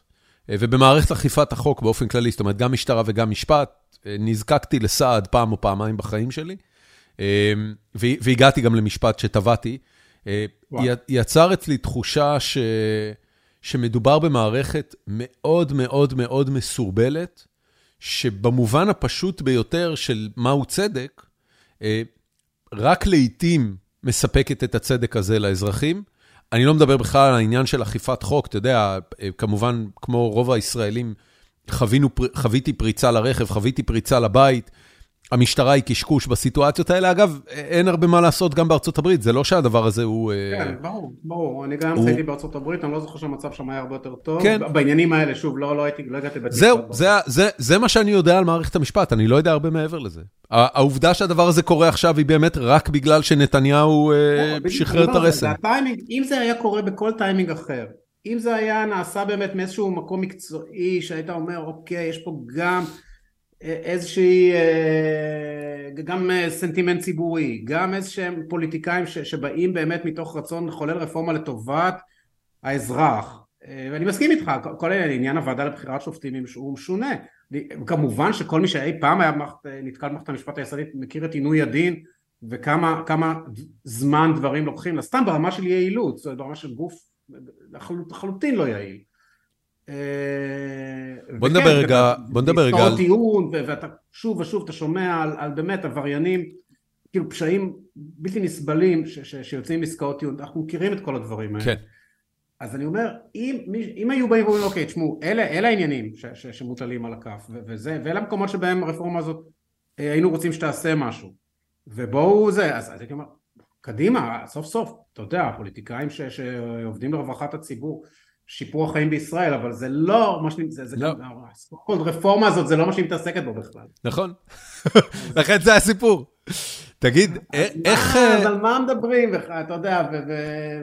אה, ובמערכת אכיפת החוק באופן כללי, זאת אומרת, גם משטרה וגם משפט, אה, נזקקתי לסעד פעם או פעמיים בחיים שלי, אה, והגעתי גם למשפט שטבעתי. יצר אצלי תחושה ש... שמדובר במערכת מאוד מאוד מאוד מסורבלת, שבמובן הפשוט ביותר של מהו צדק, אה, רק לעיתים מספקת את הצדק הזה לאזרחים. אני לא מדבר בכלל על העניין של אכיפת חוק, אתה יודע, אה, כמובן, כמו רוב הישראלים, חווינו, חוויתי פריצה לרכב, חוויתי פריצה לבית, המשטרה היא קשקוש בסיטואציות האלה. אגב, אין הרבה מה לעשות גם בארצות הברית, זה לא שהדבר הזה הוא... אה, כן, ברור, ברור, אני גם הוא- חייתי בארצות הברית, אני לא זוכר שהמצב שם היה הרבה יותר טוב, כן. בעניינים האלה, שוב, לא לא הייתי, לא הגעתי בית זהו. זה, זה, זה מה שאני יודע על מערכת המשפט, אני לא יודע הרבה מעבר לזה. העובדה שהדבר הזה קורה עכשיו היא באמת רק בגלל שנתניהו אה, שחרר את הרסן. אם זה היה קורה בכל טיימינג אחר, אם זה היה נעשה באמת מאיזשהו מקום מקצועי, שהיית אומר, אוקיי, יש פה גם איזושהי, אה, גם אה, סנטימנט ציבורי, גם איזשהם פוליטיקאים ש- שבאים באמת מתוך רצון לחולל רפורמה לטובת האזרח. אה, ואני מסכים איתך, כל עניין הוועדה לבחירת שופטים הוא משונה. כמובן שכל מי שאי פעם היה נתקל במערכת המשפט הישראלית מכיר את עינוי הדין וכמה כמה זמן דברים לוקחים, סתם ברמה של יעילות, זאת אומרת ברמה של גוף לחלוט- לחלוטין לא יעיל. אה, בוא נדבר רגע- בוא נדבר רגע עסקאות טיעון, ואתה שוב ושוב אתה שומע על, על באמת עבריינים, כאילו פשעים בלתי נסבלים ש- ש- שיוצאים מעסקאות טיעון, אנחנו מכירים את כל הדברים האלה. כן. אז אני אומר, אם, אם היו באים ואומרים, אוקיי, תשמעו, אלה, אלה העניינים ש, ש, שמוטלים על הכף, ו- וזה, ואלה המקומות שבהם הרפורמה הזאת, אה, היינו רוצים שתעשה משהו. ובואו זה, אז, אז הייתי אומר, קדימה, סוף סוף, אתה יודע, הפוליטיקאים ש, שעובדים לרווחת הציבור, שיפור החיים בישראל, אבל זה לא מה שאני, זה, זה לא. גם, כל רפורמה הזאת זה לא מה שהיא מתעסקת בו בכלל. נכון? לכן זה הסיפור. תגיד, א- איך... מה, אה, אז על מה מדברים, בכלל, אתה יודע,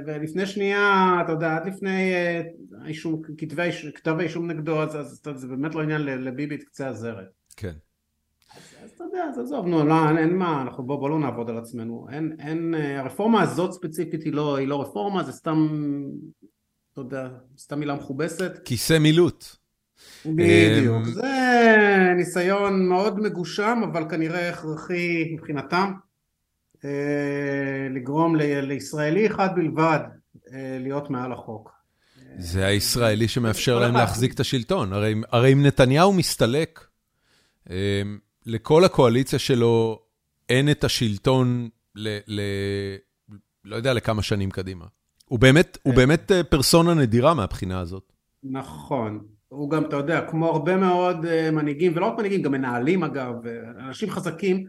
ולפני שנייה, אתה יודע, עד לפני אה, כתב האישום נגדו, אז אז זה באמת לא עניין לביבי את קצה הזרת. כן. אז אתה יודע, אז עזוב, נו, לא, אין, מה, אנחנו בוא, בוא לא נעבוד על עצמנו. אין, אין, אה, הרפורמה הזאת ספציפית היא לא, היא לא רפורמה, זה סתם, אתה יודע, סתם מילה מכובסת. כיסא מילוט. בדיוק. אמ, זה ניסיון מאוד מגושם, אבל כנראה הכרחי מבחינתם, אה, לגרום לישראלי אחד בלבד אה, להיות מעל החוק. זה הישראלי שמאפשר להם. להחזיק את השלטון. הרי, הרי אם נתניהו מסתלק, אמ, לכל הקואליציה שלו אין את השלטון ל... ל לא יודע לכמה שנים קדימה. הוא באמת, הוא. באמת אה, פרסונה נדירה מהבחינה הזאת. נכון. הוא גם, אתה יודע, כמו הרבה מאוד אה, מנהיגים, ולא רק מנהיגים, גם מנהלים אגב, אה, אנשים חזקים,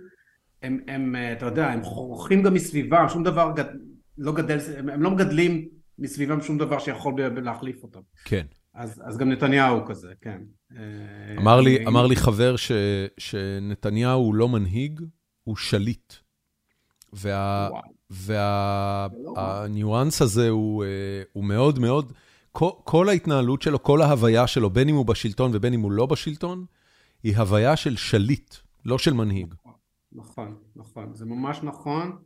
הם, הם, אתה יודע, הם חורכים גם מסביבם, שום דבר גד... לא גדל, הם, לא מגדלים מסביבם שום דבר שיכול להחליף אותם. כן. אז, אז גם נתניהו כזה, כן. אמר לי, אמר לי חבר ש, שנתניהו הוא לא מנהיג, הוא שליט. וה, וואו. וה, לא הזה הוא, אה, הוא מאוד מאוד, כל, כל ההתנהלות שלו, כל ההוויה שלו, בין אם הוא בשלטון ובין אם הוא לא בשלטון, היא הוויה של שליט, לא של מנהיג. נכון, נכון, זה ממש נכון,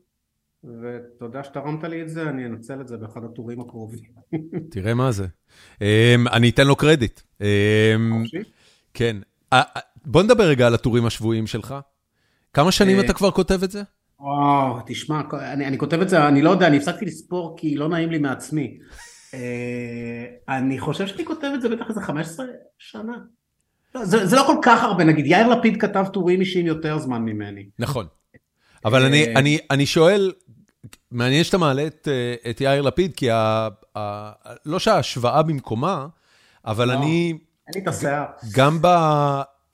ותודה שתרמת לי את זה, אני אנצל את זה באחד הטורים הקרובים. תראה מה זה. Um, אני אתן לו קרדיט. Um, כן. Uh, בוא נדבר רגע על הטורים השבועיים שלך. כמה שנים אתה כבר כותב את זה? וואו, תשמע, אני, אני כותב את זה, אני לא יודע, אני הפסקתי לספור כי לא נעים לי מעצמי. אני חושב שאני כותב את זה בטח איזה 15 שנה. לא, זה, זה לא כל כך הרבה, נגיד יאיר לפיד כתב טורים אישיים יותר זמן ממני. נכון. אבל אני, אני, אני שואל, מעניין שאתה מעלה את, את יאיר לפיד, כי ה, ה, לא שההשוואה במקומה, אבל לא, אני... אין לי את השיער. גם ב...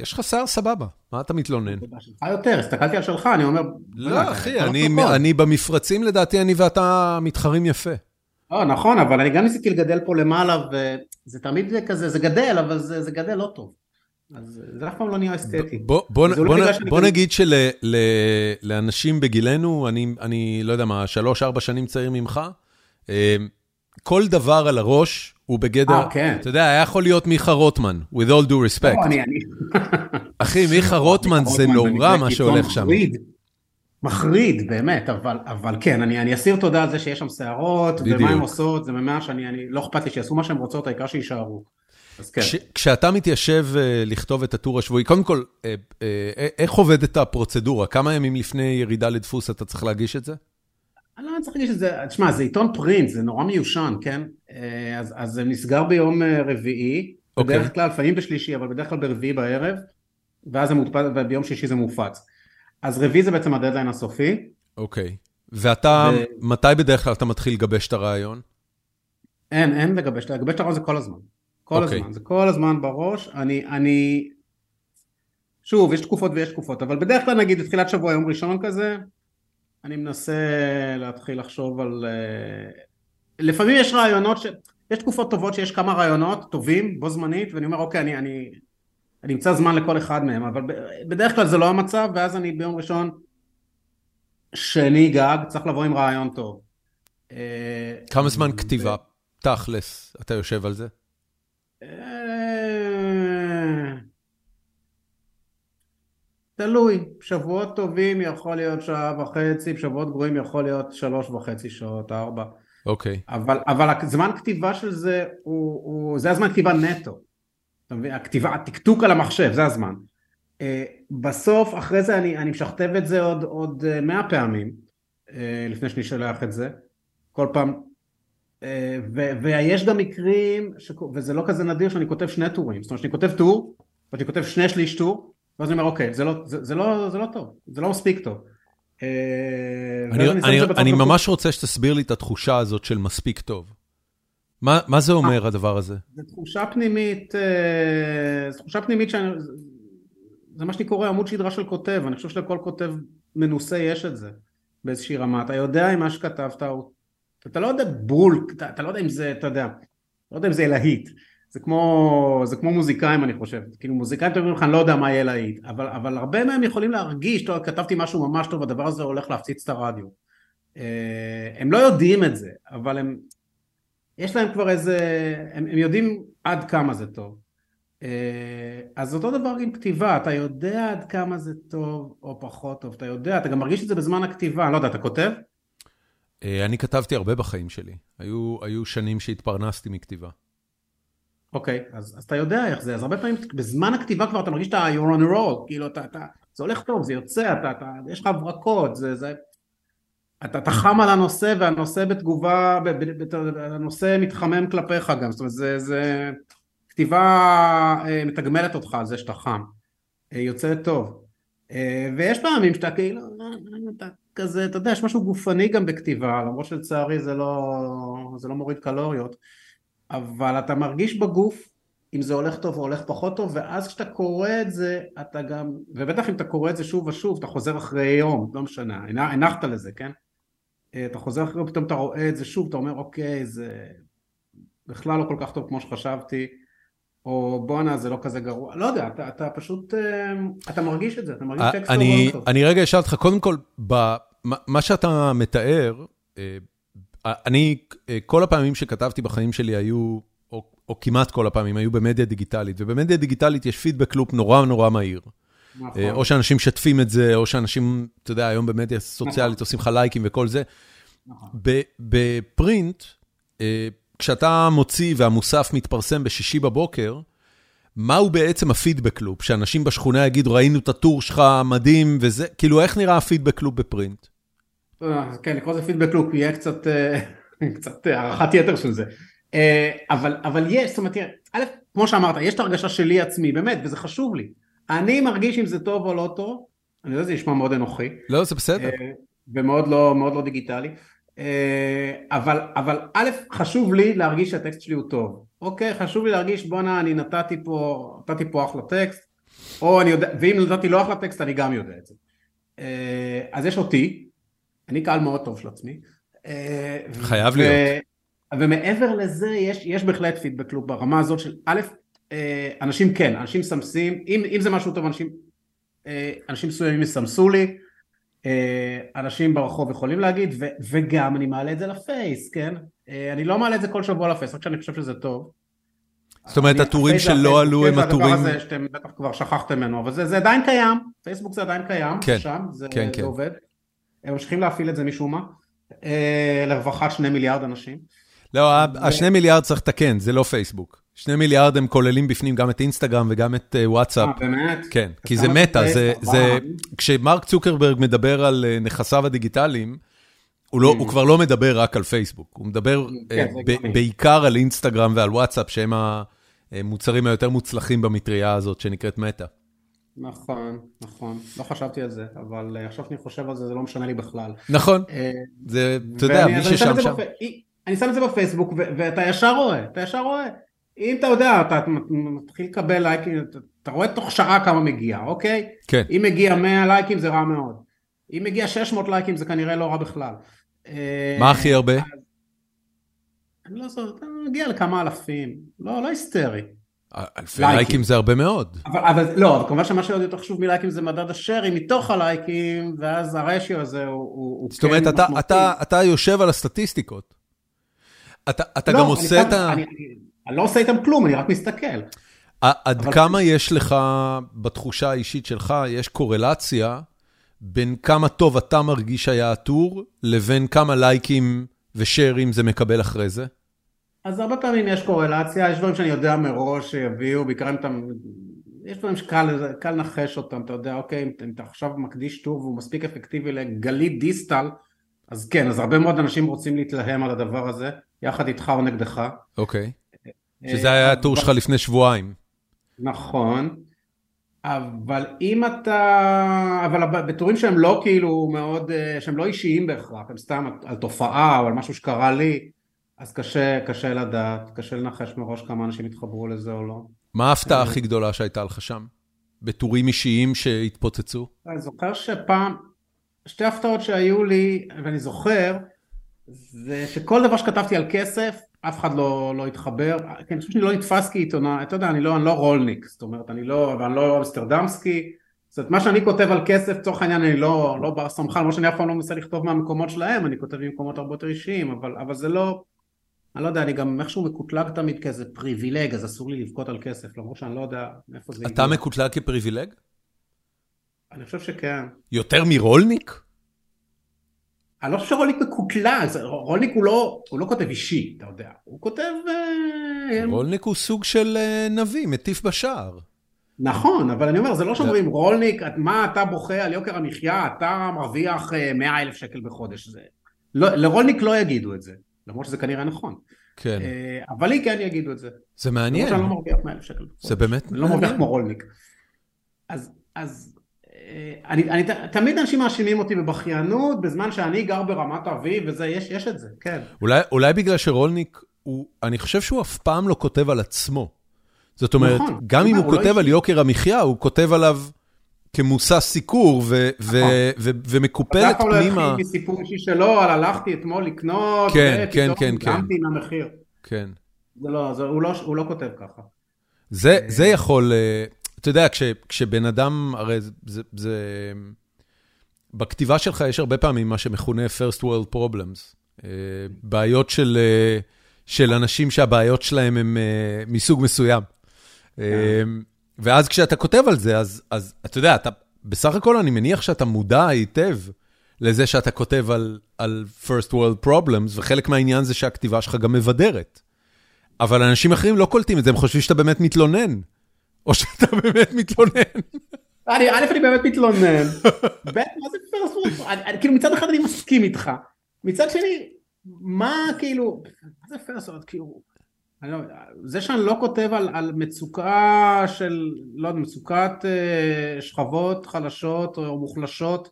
יש לך שיער סבבה, מה אתה מתלונן? שלך יותר, הסתכלתי על שלך, אני אומר... לא, אחי, אני, אני במפרצים, לדעתי, אני ואתה מתחרים יפה. לא, נכון, אבל אני גם ניסיתי לגדל פה למעלה, וזה תמיד כזה, זה גדל, אבל זה, זה גדל לא טוב. אז זה אף פעם לא נהיה אסתטי. בוא, בוא, בוא, בוא נגיד שלאנשים בגילנו, אני, אני לא יודע מה, שלוש-ארבע שנים צעיר ממך, אה, כל דבר על הראש הוא בגדר, 아, כן. אתה יודע, היה יכול להיות מיכה רוטמן, with all due respect. לא, אני, אני... אחי, מיכה רוטמן זה נורא מה שהולך שם. מחריד, באמת, אבל, אבל כן, אני, אני אסיר תודה על זה שיש שם שערות, ומה הן עושות, זה ממש, שאני, אני, לא אכפת לי שיעשו מה שהן רוצות, העיקר שיישארו. אז כן. כש, כשאתה מתיישב uh, לכתוב את הטור השבועי, קודם כל, uh, uh, איך עובדת הפרוצדורה? כמה ימים לפני ירידה לדפוס אתה צריך להגיש את זה? אני לא צריך להגיש את זה, תשמע, זה עיתון פרינט, זה נורא מיושן, כן? אז, אז זה נסגר ביום רביעי, okay. אוקיי. בדרך כלל, לפעמים בשלישי, אבל בדרך כלל ברביעי בערב, ואז זה מודפס, וביום שישי זה מופץ. אז רביעי זה בעצם הדדליין הסופי. אוקיי. ואתה, ו... מתי בדרך כלל אתה מתחיל לגבש את הרעיון? אין, אין לגבש, לגבש את הרעיון זה כל הזמן. כל אוקיי. הזמן, זה כל הזמן בראש. אני, אני... שוב, יש תקופות ויש תקופות, אבל בדרך כלל נגיד בתחילת שבוע, יום ראשון כזה, אני מנסה להתחיל לחשוב על... אה, לפעמים יש רעיונות ש... יש תקופות טובות שיש כמה רעיונות טובים בו זמנית, ואני אומר, אוקיי, אני, אני, אני אמצא זמן לכל אחד מהם, אבל בדרך כלל זה לא המצב, ואז אני ביום ראשון, שני גג, צריך לבוא עם רעיון טוב. אה, כמה זמן כתיבה, תכלס, אתה יושב על זה? תלוי, שבועות טובים יכול להיות שעה וחצי, שבועות גרועים יכול להיות שלוש וחצי שעות, ארבע. אוקיי. Okay. אבל, אבל הזמן כתיבה של זה, הוא, הוא, זה הזמן כתיבה נטו. אתה מבין? הכתיבה, הטקטוק על המחשב, זה הזמן. Uh, בסוף, אחרי זה אני, אני משכתב את זה עוד, עוד uh, מאה פעמים, uh, לפני שאני שולח את זה. כל פעם. Uh, ו, ויש גם מקרים, ש, וזה לא כזה נדיר שאני כותב שני טורים. זאת אומרת שאני כותב טור, ואני כותב שני שליש טור, ואז אני אומר, אוקיי, זה לא, זה, זה, לא, זה לא טוב, זה לא מספיק טוב. אני, אני, אני ממש רוצה שתסביר לי את התחושה הזאת של מספיק טוב. מה, מה זה אומר הדבר הזה? זו תחושה פנימית, אה, זו תחושה פנימית שאני, זה מה שאני קורא עמוד שדרה של כותב, אני חושב שלכל כותב מנוסה יש את זה באיזושהי רמה, אתה יודע אם מה שכתבת, אתה לא יודע בול, אתה, אתה לא יודע אם זה, אתה יודע, לא יודע אם זה להיט, זה כמו, זה כמו מוזיקאים אני חושב, כאילו מוזיקאים אומרים לך אני לא יודע מה יהיה להיט, אבל, אבל הרבה מהם יכולים להרגיש, טוב, כתבתי משהו ממש טוב, הדבר הזה הולך להפציץ את הרדיו. אה, הם לא יודעים את זה, אבל הם, יש להם כבר איזה, הם, הם יודעים עד כמה זה טוב. אה, אז אותו דבר עם כתיבה, אתה יודע עד כמה זה טוב או פחות טוב, אתה יודע, אתה גם מרגיש את זה בזמן הכתיבה, אני לא יודע, אתה כותב? אה, אני כתבתי הרבה בחיים שלי, היו, היו שנים שהתפרנסתי מכתיבה. אוקיי, אז, אז אתה יודע איך זה, אז הרבה פעמים בזמן הכתיבה כבר אתה מרגיש שאתה you're on a roll, כאילו אתה, אתה, זה הולך טוב, זה יוצא, אתה, אתה, יש לך הברקות, זה, זה, אתה, אתה חם על הנושא והנושא בתגובה, הנושא מתחמם כלפיך גם, זאת אומרת זה, זה כתיבה אה, מתגמלת אותך על זה שאתה חם, אה, יוצא טוב, אה, ויש פעמים שאתה כאילו, אתה כזה, אתה יודע, יש משהו גופני גם בכתיבה, למרות שלצערי זה לא, זה לא מוריד קלוריות, אבל אתה מרגיש בגוף אם זה הולך טוב או הולך פחות טוב, ואז כשאתה קורא את זה, אתה גם, ובטח אם אתה קורא את זה שוב ושוב, אתה חוזר אחרי יום, לא משנה, הנחת לזה, כן? אה, אתה חוזר אחרי פתאום אתה רואה את זה שוב, אתה אומר אוקיי זה בכלל לא כל כך טוב כמו שחשבתי, או בואנה זה לא כזה גרוע, לא יודע, אתה, אתה פשוט, אה, אתה מרגיש את זה, אתה מרגיש אה, טקסט אני, טוב. אני רגע אשאל אותך, קודם כל, ב, מה שאתה מתאר, אני, כל הפעמים שכתבתי בחיים שלי היו או כמעט כל הפעמים, היו במדיה דיגיטלית, ובמדיה דיגיטלית יש פידבק לופ נורא נורא מהיר. נכון. או שאנשים משתפים את זה, או שאנשים, אתה יודע, היום במדיה סוציאלית עושים לך לייקים וכל זה. נכון. בפרינט, אה, כשאתה מוציא והמוסף מתפרסם בשישי בבוקר, מהו בעצם הפידבק לופ? שאנשים בשכונה יגידו, ראינו את הטור שלך, מדהים, וזה, כאילו, איך נראה הפידבק לופ בפרינט? אה, כן, לקרוא לזה פידבק לופ יהיה קצת, אה, קצת אה, הערכת יתר של זה. אבל, אבל יש, זאת אומרת, תראה, א', כמו שאמרת, יש את ההרגשה שלי עצמי, באמת, וזה חשוב לי. אני מרגיש אם זה טוב או לא טוב, אני יודע שזה נשמע מאוד אנוכי, לא, זה בסדר. ומאוד לא, מאוד לא דיגיטלי, אבל, אבל א', חשוב לי להרגיש שהטקסט שלי הוא טוב, אוקיי? חשוב לי להרגיש, בואנה, אני נתתי פה, נתתי פה אחלה טקסט, או אני יודע, ואם נתתי לא אחלה טקסט, אני גם יודע את זה. אז יש אותי, אני קהל מאוד טוב של עצמי. אה, חייב ו- להיות. ומעבר לזה, יש, יש בהחלט פידבק לופ ברמה הזאת של א', אה, אנשים כן, אנשים מסמסים, אם, אם זה משהו טוב, אנשים, אה, אנשים מסוימים יסמסו לי, אנשים ברחוב יכולים להגיד, ו, וגם אני מעלה את זה לפייס, כן? אני לא מעלה את זה כל שבוע לפייס, רק שאני חושב שזה טוב. זאת אומרת, הטורים זה שלא הפייסבוק, עלו כן, הם זה הדבר הטורים... הזה שאתם בטח כבר שכחתם ממנו, אבל זה, זה עדיין קיים, פייסבוק זה עדיין קיים, כן, שם, זה, כן, זה כן. עובד. הם ממשיכים להפעיל את זה משום מה, אה, לרווחת שני מיליארד אנשים. לא, ה- השני מיליארד צריך לתקן, זה לא פייסבוק. שני מיליארד הם כוללים בפנים גם את אינסטגרם וגם את אה, וואטסאפ. אה, באמת? כן, כי זה מטא, זה זה, ארבעה? כשמרק צוקרברג מדבר על אה, נכסיו הדיגיטליים, הוא, לא, Mm. הוא כבר לא מדבר רק על פייסבוק, הוא מדבר כן, אה. בעיקר על אינסטגרם ועל וואטסאפ, שהם המוצרים היותר מוצלחים במטריה הזאת שנקראת מטא. נכון, נכון, לא חשבתי על זה, אבל אה, עכשיו שאני חושב על זה, זה לא משנה לי בכלל. נכון, אה, זה, אתה יודע, מי ששם שם. אני שם את זה בפייסבוק, ואתה ישר רואה, אתה ישר רואה. אם אתה יודע, אתה מתחיל לקבל לייקים, אתה- אתה רואה תוך שעה כמה מגיע, אוקיי? כן, אם מגיע 100 לייקים זה רע מאוד. אם מגיע 600 לייקים זה כנראה לא רע בכלל. אה, מה הכי הרבה? אני לא זוכר, אתה מגיע לכמה אלפים, לא, לא היסטרי. אלפי לייקים. לייקים זה הרבה מאוד. אבל, אבל לא, אבל כמובן שמה שעוד יותר חשוב מלייקים זה מדד השארים מתוך הלייקים, ואז הרשיו הזה הוא, הוא, הוא זאת אומרת, כן אתה. אתה, אתה יושב על הסטטיסטיקות. אתה, אתה לא, גם עושה את ה... אני, אני, אני לא עושה איתם כלום, אני רק מסתכל. עד אבל- כמה יש לך, בתחושה האישית שלך, יש קורלציה בין כמה טוב אתה מרגיש היה הטור, לבין כמה לייקים ושארים זה מקבל אחרי זה? אז הרבה פעמים יש קורלציה, יש דברים שאני יודע מראש שיביאו, בעיקר אם אתה... יש דברים שקל קל לנחש אותם, אתה יודע, אוקיי, אם, אתה עכשיו מקדיש טור והוא מספיק אפקטיבי לגלית דיסטל, אז כן, אז הרבה מאוד אנשים רוצים להתלהם על הדבר הזה, יחד איתך או נגדך. אוקיי. שזה היה הטור שלך לפני שבועיים. נכון, אבל אם אתה, אבל בטורים שהם לא כאילו מאוד, אה, שהם לא אישיים בהכרח, הם סתם על תופעה או על משהו שקרה לי, אז קשה, קשה לדעת, קשה לנחש מראש כמה אנשים יתחברו לזה או לא. מה ההפתעה. הכי גדולה שהייתה לך שם? בטורים אישיים שהתפוצצו? אני זוכר שפעם, שתי הפתעות שהיו לי, ואני זוכר, זה שכל דבר שכתבתי על כסף, אף אחד לא, לא התחבר, כי אני חושב שאני לא נתפס כעיתונאי, אתה יודע, אני לא, אני לא רולניק, זאת אומרת, אני לא, ואני לא אמסטרדמסקי, זאת אומרת, מה שאני כותב על כסף, לצורך העניין, אני לא, לא בר סמכן, כמו שאני אף פעם לא מנסה לכתוב מהמקומות שלהם, אני כותב ממקומות הרבה יותר אישיים, אבל, אבל זה לא, אני לא יודע, אני גם איכשהו מקוטלג תמיד כאיזה פריבילג, אז אסור לי לבכות על כסף, למרות שאני לא יודע מאיפה זה אתה מקוטלג כפריבילג? אני חושב שכן. יותר מרולניק? אני לא חושב שרולניק מקוטלג, זה- רולניק הוא לא, הוא לא כותב אישי, אתה יודע, הוא כותב... אה, רולניק הוא סוג של אה, נביא, מטיף בשער. נכון, אבל אני אומר, זה לא שאומרים רולניק, מה אתה בוכה על יוקר המחיה, אתה מרוויח אה, 100 אלף שקל בחודש. זה... לא, לרולניק לא יגידו את זה, למרות שזה כנראה נכון. כן. אה, אבל לי כן יגידו את זה. זה למרות מעניין. שאני לא מרוויח 100 אלף שקל בחודש. זה באמת אני לא מרוויח. כמו רולניק. אז, אז אה, אני, אני, תמיד אנשים מאשימים אותי בבכיינות, בזמן שאני גר ברמת אביב וזה, יש, יש את זה, כן. אולי, אולי בגלל שרולניק, הוא, אני חושב שהוא אף פעם לא כותב על עצמו. זאת אומרת, נכון. גם אם הוא הוא לא כותב אישי. על יוקר המחיה, הוא כותב עליו כמושא סיקור ו- ו- נכון. ו- ומקופלת זה אף פעם לא פנימה. התחיל מסיפור אישי שלו, על הלכתי אתמול לקנות, כן, ופתאום כן, כן, כן. גמתי עם המחיר. כן. זה לא, זה, הוא, לא, הוא לא כותב ככה. זה, זה יכול, אה, אתה יודע, כש, כשבן אדם, הרי זה, זה, זה... בכתיבה שלך יש הרבה פעמים מה שמכונה first world problems. אה, בעיות של, אה, של אנשים שהבעיות שלהם הם uh, מסוג מסוים. Yeah. ואז כשאתה כותב על זה, אז, אז אתה יודע, אתה, בסך הכל אני מניח שאתה מודע היטב לזה שאתה כותב על, על first world problems, וחלק מהעניין זה שהכתיבה שלך גם מבדרת. אבל אנשים אחרים לא קולטים את זה, הם חושבים שאתה באמת מתלונן. או שאתה באמת מתלונן. אני, א', אני באמת מתלונן, ב', מה זה פרסט וורלד? כאילו מצד אחד אני מסכים איתך, מצד שני, מה כאילו, מה זה פרסט וורלד? כאילו, לא, זה שאני לא כותב על, על מצוקה של, לא יודע, מצוקת אה, שכבות חלשות או מוחלשות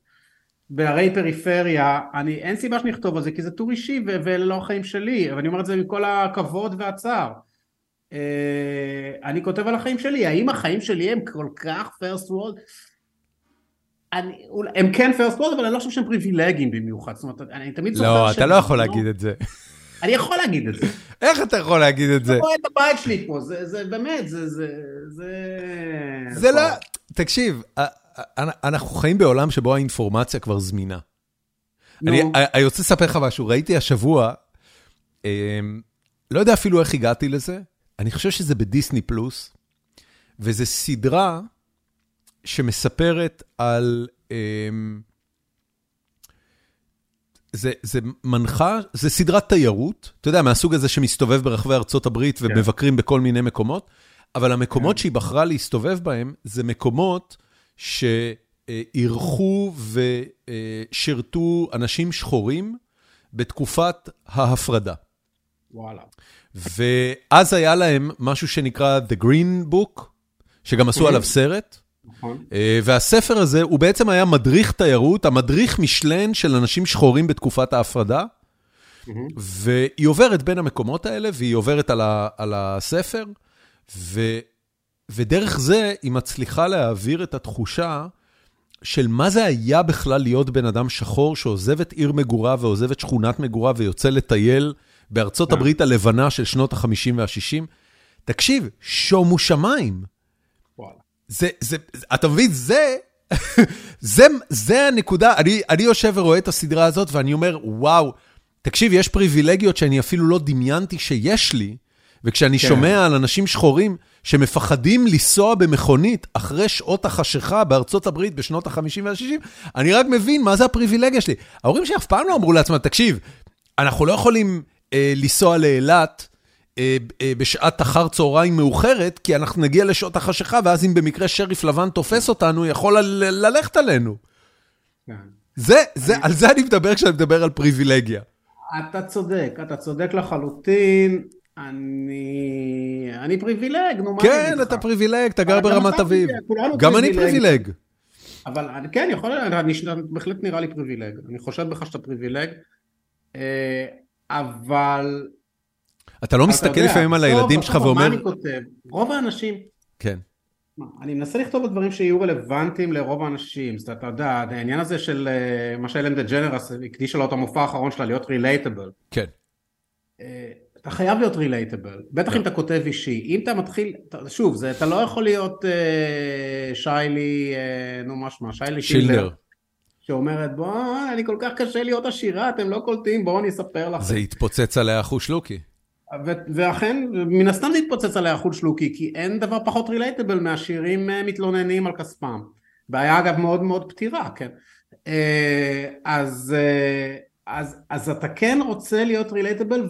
בערי פריפריה, אני, אין סיבה שאני אכתוב על זה כי זה טור אישי ואלה לא החיים שלי, ואני אומר את זה עם כל הכבוד והצער. אה, אני כותב על החיים שלי, האם החיים שלי הם כל כך first world? אני, הם כן first world אבל אני לא חושב שהם פריבילגיים במיוחד, זאת אומרת אני תמיד זוכר לא, אתה לא יכול להגיד את זה. אני יכול להגיד את זה. איך אתה יכול להגיד את זה? אני רואה את הבית שלי פה, זה, זה באמת, זה, זה, זה... זה לא, תקשיב, אנחנו חיים בעולם שבו האינפורמציה כבר זמינה. אני, רוצה לספר לך משהו, ראיתי השבוע, אמ, לא יודע אפילו איך הגעתי לזה, אני חושב שזה בדיסני פלוס, וזו סדרה שמספרת על... זה, זה מנחה, זה סדרת תיירות, אתה יודע, מהסוג הזה שמסתובב ברחבי ארצות הברית כן. ומבקרים. בכל מיני מקומות, אבל המקומות. כן. שהיא בחרה להסתובב בהם, זה מקומות שאירחו ושירתו אנשים שחורים בתקופת ההפרדה. וואלה. ואז היה להם משהו שנקרא The Green Book, שגם עשו עליו סרט. נכון. אה, והספר הזה, הוא בעצם היה מדריך תיירות, המדריך משלן של אנשים שחורים בתקופת ההפרדה. והיא עוברת בין המקומות האלה, והיא עוברת על, ה, על הספר, ו, ודרך זה היא מצליחה להעביר את התחושה של מה זה היה בכלל להיות בן אדם שחור שעוזב את עיר מגוריו ועוזב את שכונת מגוריו ויוצא לטייל בארצות כן. הברית הלבנה של שנות ה-50 וה-60. תקשיב, שומו שמיים. זה, זה, אתה מבין, זה, זה, זה הנקודה, אני, אני יושב ורואה את הסדרה הזאת ואני אומר, וואו, תקשיב, יש פריבילגיות שאני אפילו לא דמיינתי שיש לי, וכשאני כן. שומע על אנשים שחורים שמפחדים לנסוע במכונית אחרי שעות החשיכה בארצות הברית בשנות ה-50 וה-60, אני רק מבין מה זה הפריבילגיה שלי. ההורים שלי אף פעם לא אמרו לעצמם, תקשיב, אנחנו לא יכולים אה, לנסוע לאילת בשעת אחר צהריים מאוחרת, כי אנחנו נגיע לשעות החשיכה, ואז אם במקרה שריף לבן תופס אותנו, יכול ללכת עלינו. כן. זה, זה, על זה אני מדבר כשאני מדבר על פריבילגיה. אתה צודק, אתה צודק לחלוטין. אני... אני פריבילג, נו מה אני אגיד לך? כן, אתה פריבילג, אתה גר ברמת אביב. גם אני פריבילג. אבל כן, יכול, אני בהחלט נראה לי פריבילג. אני חושב בך שאתה פריבילג. אה, אבל... אתה לא מסתכל לפעמים על הילדים שלך ואומר... מה אני כותב? רוב האנשים... כן. אני מנסה לכתוב את דברים שיהיו רלוונטיים לרוב האנשים, זאת אומרת, אתה יודע, העניין הזה של אה, מה שאלן דה ג'נרס הקדישה לו את המופע האחרון שלה להיות relatable. כן. אה, אתה חייב להיות רילייטבל, בטח אם אתה כותב אישי, אם אתה מתחיל, שוב, זה, אתה לא יכול להיות uh, שיילי, uh, נו משמע, שיילי שילדר. שאומרת בוא, אני כל כך קשה להיות עשירה, אתם לא קולטים, בואו אני אספר לכם. זה התפוצץ עליה אחוש לוקי. ואכן, מן הסתם זה התפוצץ עליה אחוש לוקי, כי אין דבר פחות רילייטבל מהשירים אה, מתלוננים על כספם. בעיה אגב מאוד מאוד פתירה, כן. אה, אז, אה, אז, אז אתה כן רוצה להיות relatable,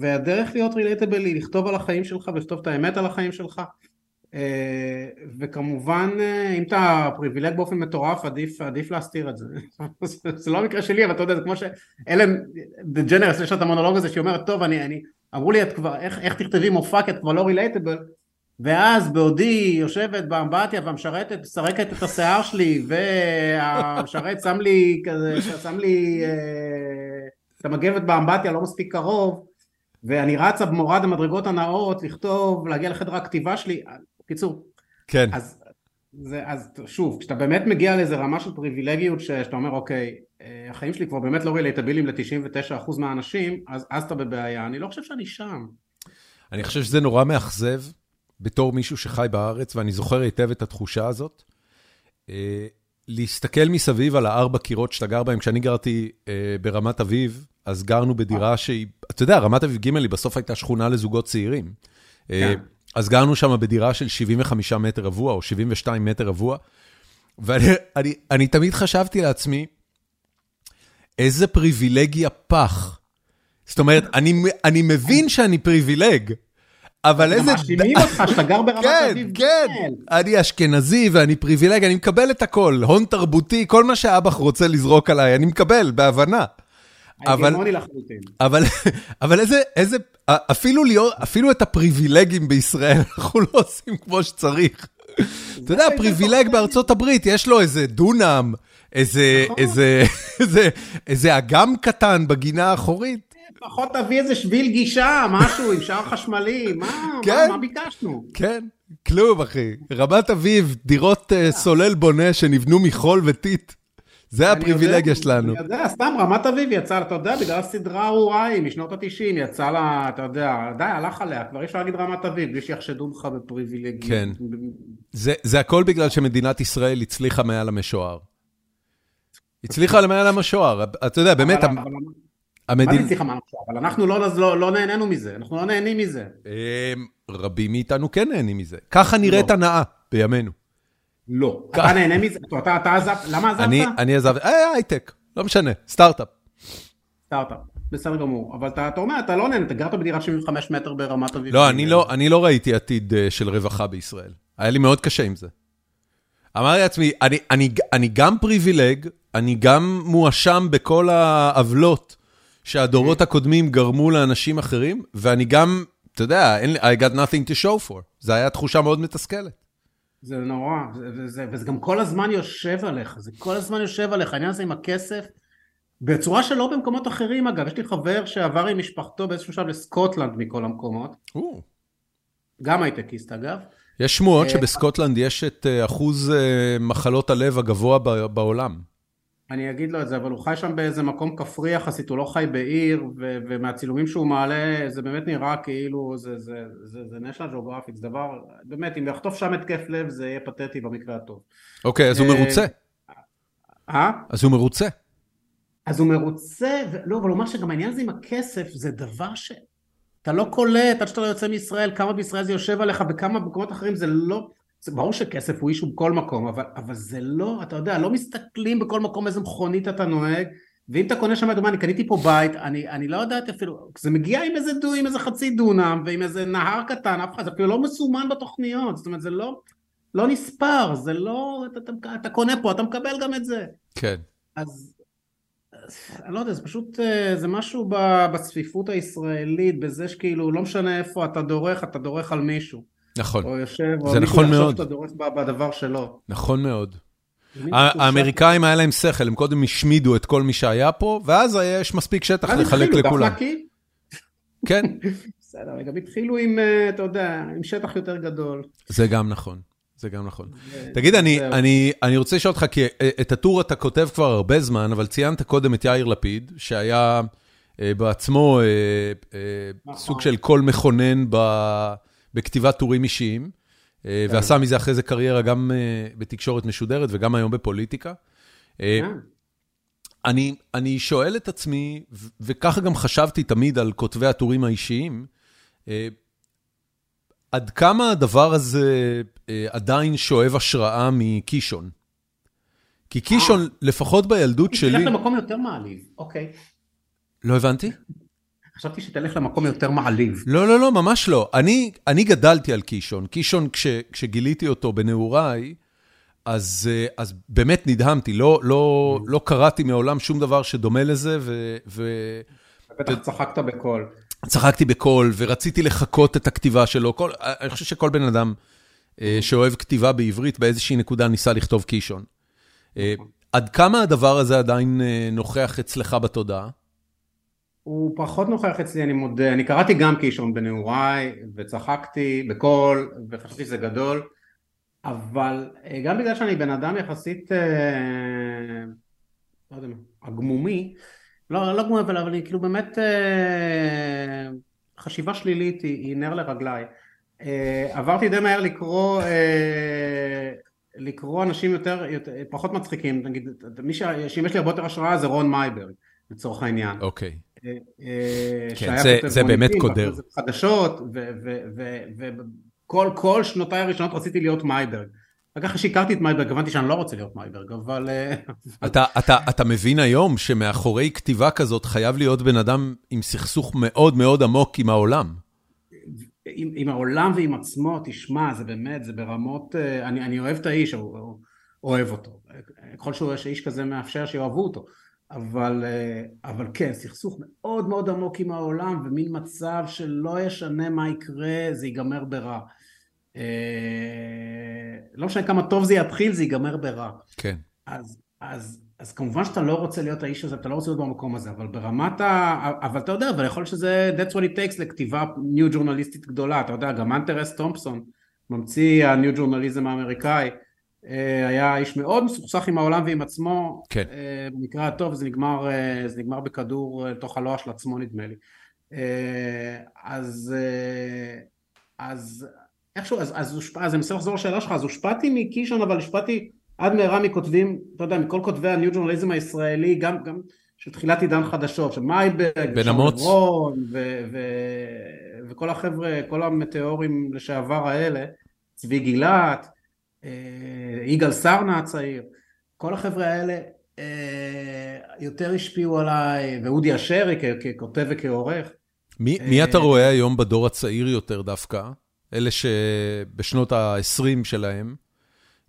והדרך להיות relatable היא לכתוב על החיים שלך ולכתוב את האמת על החיים שלך. וכמובן אם אתה פריבילג באופן מטורף עדיף, עדיף להסתיר את זה זה לא המקרה שלי אבל אתה יודע זה כמו שאלן דה ג'נרס יש לה את המונולוג הזה שהיא אומרת טוב אני, אני אמרו לי את כבר איך, איך תכתבי מופע כי את כבר לא relatable ואז בעודי יושבת באמבטיה והמשרתת מסרקת את השיער שלי והמשרת שם לי כזה שם לי אה, את המגבת באמבטיה לא מספיק קרוב ואני רצה במורד המדרגות הנאות לכתוב להגיע לחדר הכתיבה שלי קיצור. כן. אז, זה, אז שוב, כשאתה באמת מגיע לאיזה רמה של פריבילגיות שאתה אומר אוקיי, החיים שלי כבר באמת לא רילייטבילים ל-99% מהאנשים, אז, אז אתה בבעיה, אני לא חושב שאני שם. אני חושב שזה נורא מאכזב בתור מישהו שחי בארץ, ואני זוכר היטב את התחושה הזאת. אה, להסתכל מסביב על הארבע קירות שאתה גר בהם, כשאני גרתי אה, ברמת אביב, אז גרנו בדירה שהיא, אתה יודע, רמת אביב ג' היא בסוף הייתה שכונה לזוגות צעירים. אה, כן. אז גרנו שם בדירה של 75 מטר רבוע, או 72 מטר רבוע, ואני אני, אני תמיד חשבתי לעצמי, איזה פריבילגיה פח. זאת אומרת, אני, אני מבין שאני פריבילג, אבל איזה... מאשימים אותך שאתה גר ברמת כן, אביב. כן, אני אשכנזי ואני פריבילג, אני מקבל את הכל, הון תרבותי, כל מה שאבא רוצה לזרוק עליי, אני מקבל, בהבנה. אבל-. אבל, אבל איזה, איזה, אפילו, להיות, אפילו את הפריבילגים בישראל אנחנו לא עושים כמו שצריך. אתה יודע, פריבילג בארצות הברית, יש לו איזה דונם, איזה, נכון. איזה, איזה, איזה אגם קטן בגינה האחורית. לפחות תביא איזה שביל גישה, משהו עם שער חשמלי, מה, כן. מה, מה ביקשנו? כן, כלום, אחי. רמת אביב, דירות אה, סולל בונה שנבנו מחול וטיט. זה הפריבילגיה יודע, שלנו. אני יודע, סתם רמת אביב יצא, אתה יודע, בגלל הסדרה הארורה ההיא משנות התשעים, יצא לה, אתה יודע, די, הלך עליה, כבר אי אפשר להגיד רמת אביב, בלי שיחשדו בך בפריבילגיה. כן. זה, זה הכל בגלל שמדינת ישראל הצליחה מעל המשוער. הצליחה מעל המשוער, אתה יודע, באמת, אבל- מה המדינה... זה הצליחה מה עכשיו? אבל אנחנו לא, לא, לא נהנינו מזה, אנחנו לא נהנים מזה. אמ, רבים מאיתנו כן נהנים מזה. ככה נראית לא. הנאה בימינו. לא. אתה נהנה מזה? אתה, אתה עזבת, למה עזבת? אני, אני עזב, אה, הייטק, לא משנה, סטארט-אפ. סטארט-אפ, בסדר גמור. אבל אתה, אתה אומר, אתה לא נהנה, אתה גרת בדירת 75 מטר ברמת אביב. לא, אני לא, אני לא ראיתי עתיד אה, של רווחה בישראל. היה לי מאוד קשה עם זה. אמרתי לעצמי, אני, אני, אני גם פריבילג, אני גם מואשם בכל העוולות שהדורות הקודמים גרמו לאנשים אחרים, ואני גם, אתה יודע, I got nothing to show for. זו הייתה תחושה מאוד מתסכלת. זה נורא, זה, וזה, וזה גם כל הזמן יושב עליך, זה כל הזמן יושב עליך, העניין הזה עם הכסף, בצורה שלא במקומות אחרים אגב, יש לי חבר שעבר עם משפחתו באיזשהו שלב לסקוטלנד מכל המקומות, או. גם הייטקיסט אגב, יש שמועות אה, שבסקוטלנד יש את אה, אחוז אה, מחלות הלב הגבוה בעולם. אני אגיד לו את זה, אבל הוא חי שם באיזה מקום כפרי יחסית, הוא לא חי בעיר, ו- ומהצילומים שהוא מעלה, זה באמת נראה כאילו זה, זה, זה, זה national geographic, זה דבר, באמת, אם יחטוף שם התקף לב זה יהיה פתטי במקרה הטוב. אוקיי, אז הוא מרוצה. אה? אז הוא מרוצה. אז הוא מרוצה, ו... לא, אבל הוא אומר שגם העניין הזה עם הכסף זה דבר ש... אתה לא קולט עד שאתה לא יוצא מישראל, כמה בישראל זה יושב עליך וכמה במקומות אחרים זה לא... זה ברור שכסף הוא אישו בכל מקום, אבל, אבל זה לא, אתה יודע, לא מסתכלים בכל מקום איזה מכונית אתה נוהג, ואם אתה קונה שם, דוגמא, אני קניתי פה בית, אני, אני לא יודעת אפילו, זה מגיע עם איזה, דו, עם איזה חצי דונם ועם איזה נהר קטן, אף אחד, זה אפילו לא מסומן בתוכניות, זאת אומרת, זה לא, לא נספר, זה לא, אתה, אתה, אתה קונה פה, אתה מקבל גם את זה. כן. אז אני לא יודע, זה פשוט, אה, זה משהו בצפיפות הישראלית, בזה שכאילו לא משנה איפה אתה דורך, אתה דורך על מישהו. נכון, או יושב, או זה מישהו נכון יחשוב. שאתה דורך בדבר שלו. נכון מאוד. זה האמריקאים היה להם שכל, הם קודם השמידו את כל מי שהיה פה, ואז יש מספיק שטח אז לחלק התחילו לכולם. בהפלקי. כן, בסדר, גם התחילו עם, אה, אתה יודע, עם שטח יותר גדול. זה גם נכון. זה גם נכון. תגיד, אני. אני, אני רוצה לשאול אותך, כי אה, את הטור אתה כותב כבר הרבה זמן, אבל ציינת קודם את יאיר לפיד, שהיה אה, בעצמו אה, אה, נכון. סוג של קול מכונן ב, בכתיבת טורים אישיים, אה, כן. ועשה מזה אחרי זה קריירה גם אה, בתקשורת משודרת וגם היום בפוליטיקה. אה, אה, אני, אני שואל את עצמי, וככה גם חשבתי תמיד על כותבי הטורים האישיים, אה, עד כמה הדבר הזה אה, עדיין שואב השראה מקישון? כי קישון, לפחות בילדות שלי... תלך למקום יותר מעליב, אוקיי. לא הבנתי? חשבתי שתלך למקום יותר מעליב. לא, לא, לא, ממש לא. אני, אני גדלתי על קישון. קישון, כש, כשגיליתי אותו בנעוריי, אז, אה, אז באמת נדהמתי. לא, לא, לא קראתי מעולם שום דבר שדומה לזה, ו... ו... בטח צחקת בקול. צחקתי בקול, ורציתי לחקות את הכתיבה שלו. כל, אני חושב שכל בן אדם אה, שאוהב כתיבה בעברית, באיזושהי נקודה ניסה לכתוב קישון. אה, עד כמה הדבר הזה עדיין אה, נוכח אצלך בתודעה? הוא פחות נוכח אצלי, אני מודה. אני קראתי גם קישון בנעוריי, וצחקתי בקול, וחשבתי שזה גדול, אבל גם בגלל שאני בן אדם יחסית, לא יודע הגמומי, לא, לא גמומי, אבל, אבל אני כאילו באמת, אה, חשיבה שלילית היא, היא נר לרגליי. אה, עברתי די מהר לקרוא, אה, לקרוא אנשים יותר, יותר, פחות מצחיקים, נגיד, מי ש- שימש לי הרבה יותר השראה זה רון מייברג, לצורך העניין. אוקיי. כן, זה באמת קודר. חדשות, וכל שנותיי הראשונות רציתי להיות מייברג. רק אחרי שהכרתי את מייברג, הבנתי שאני לא רוצה להיות מייברג, אבל... אתה מבין היום שמאחורי כתיבה כזאת חייב להיות בן אדם עם סכסוך מאוד מאוד עמוק עם העולם. עם, עם העולם ועם עצמו, תשמע, זה באמת, זה ברמות, אני, אני אוהב את האיש, אוהב אותו. ככל שהוא איש כזה מאפשר שיאהבו אותו. אבל, אבל כן, סכסוך מאוד מאוד עמוק עם העולם, ומין מצב שלא ישנה מה יקרה, זה ייגמר ברע. לא משנה כמה טוב זה יתחיל, זה ייגמר ברע. כן. אז, אז, אז כמובן שאתה לא רוצה להיות האיש הזה, אתה לא רוצה להיות במקום הזה, אבל ברמת ה... אבל אתה יודע, אבל יכול להיות שזה that's what it takes לכתיבה ניו ג'ורנליסטית גדולה, אתה יודע, גם אנטר אס תומפסון, ממציא הניו ג'ורנליזם האמריקאי, היה איש מאוד מסוכסך עם העולם ועם עצמו, כן. במקרה הטוב זה נגמר, זה נגמר בכדור תוך הלוע של עצמו נדמה לי. אז, אז איכשהו, אז, אז, הושפע, אז אני מנסה לחזור לשאלה שלך, אז הושפעתי מקישון, אבל הושפעתי עד מהרה מכותבים, אתה יודע, מכל כותבי הניו ג'ורנליזם הישראלי, גם, גם של תחילת עידן חדשות, של מייברג, בן אמוץ, וכל החבר'ה, כל המטאורים לשעבר האלה, צבי גילת, אה, יגאל סרנה הצעיר, כל החבר'ה האלה אה, יותר השפיעו עליי, ואודי אשרי ככותב וכעורך. מי, מי אתה רואה היום בדור הצעיר יותר דווקא? אלה שבשנות ה-20 שלהם,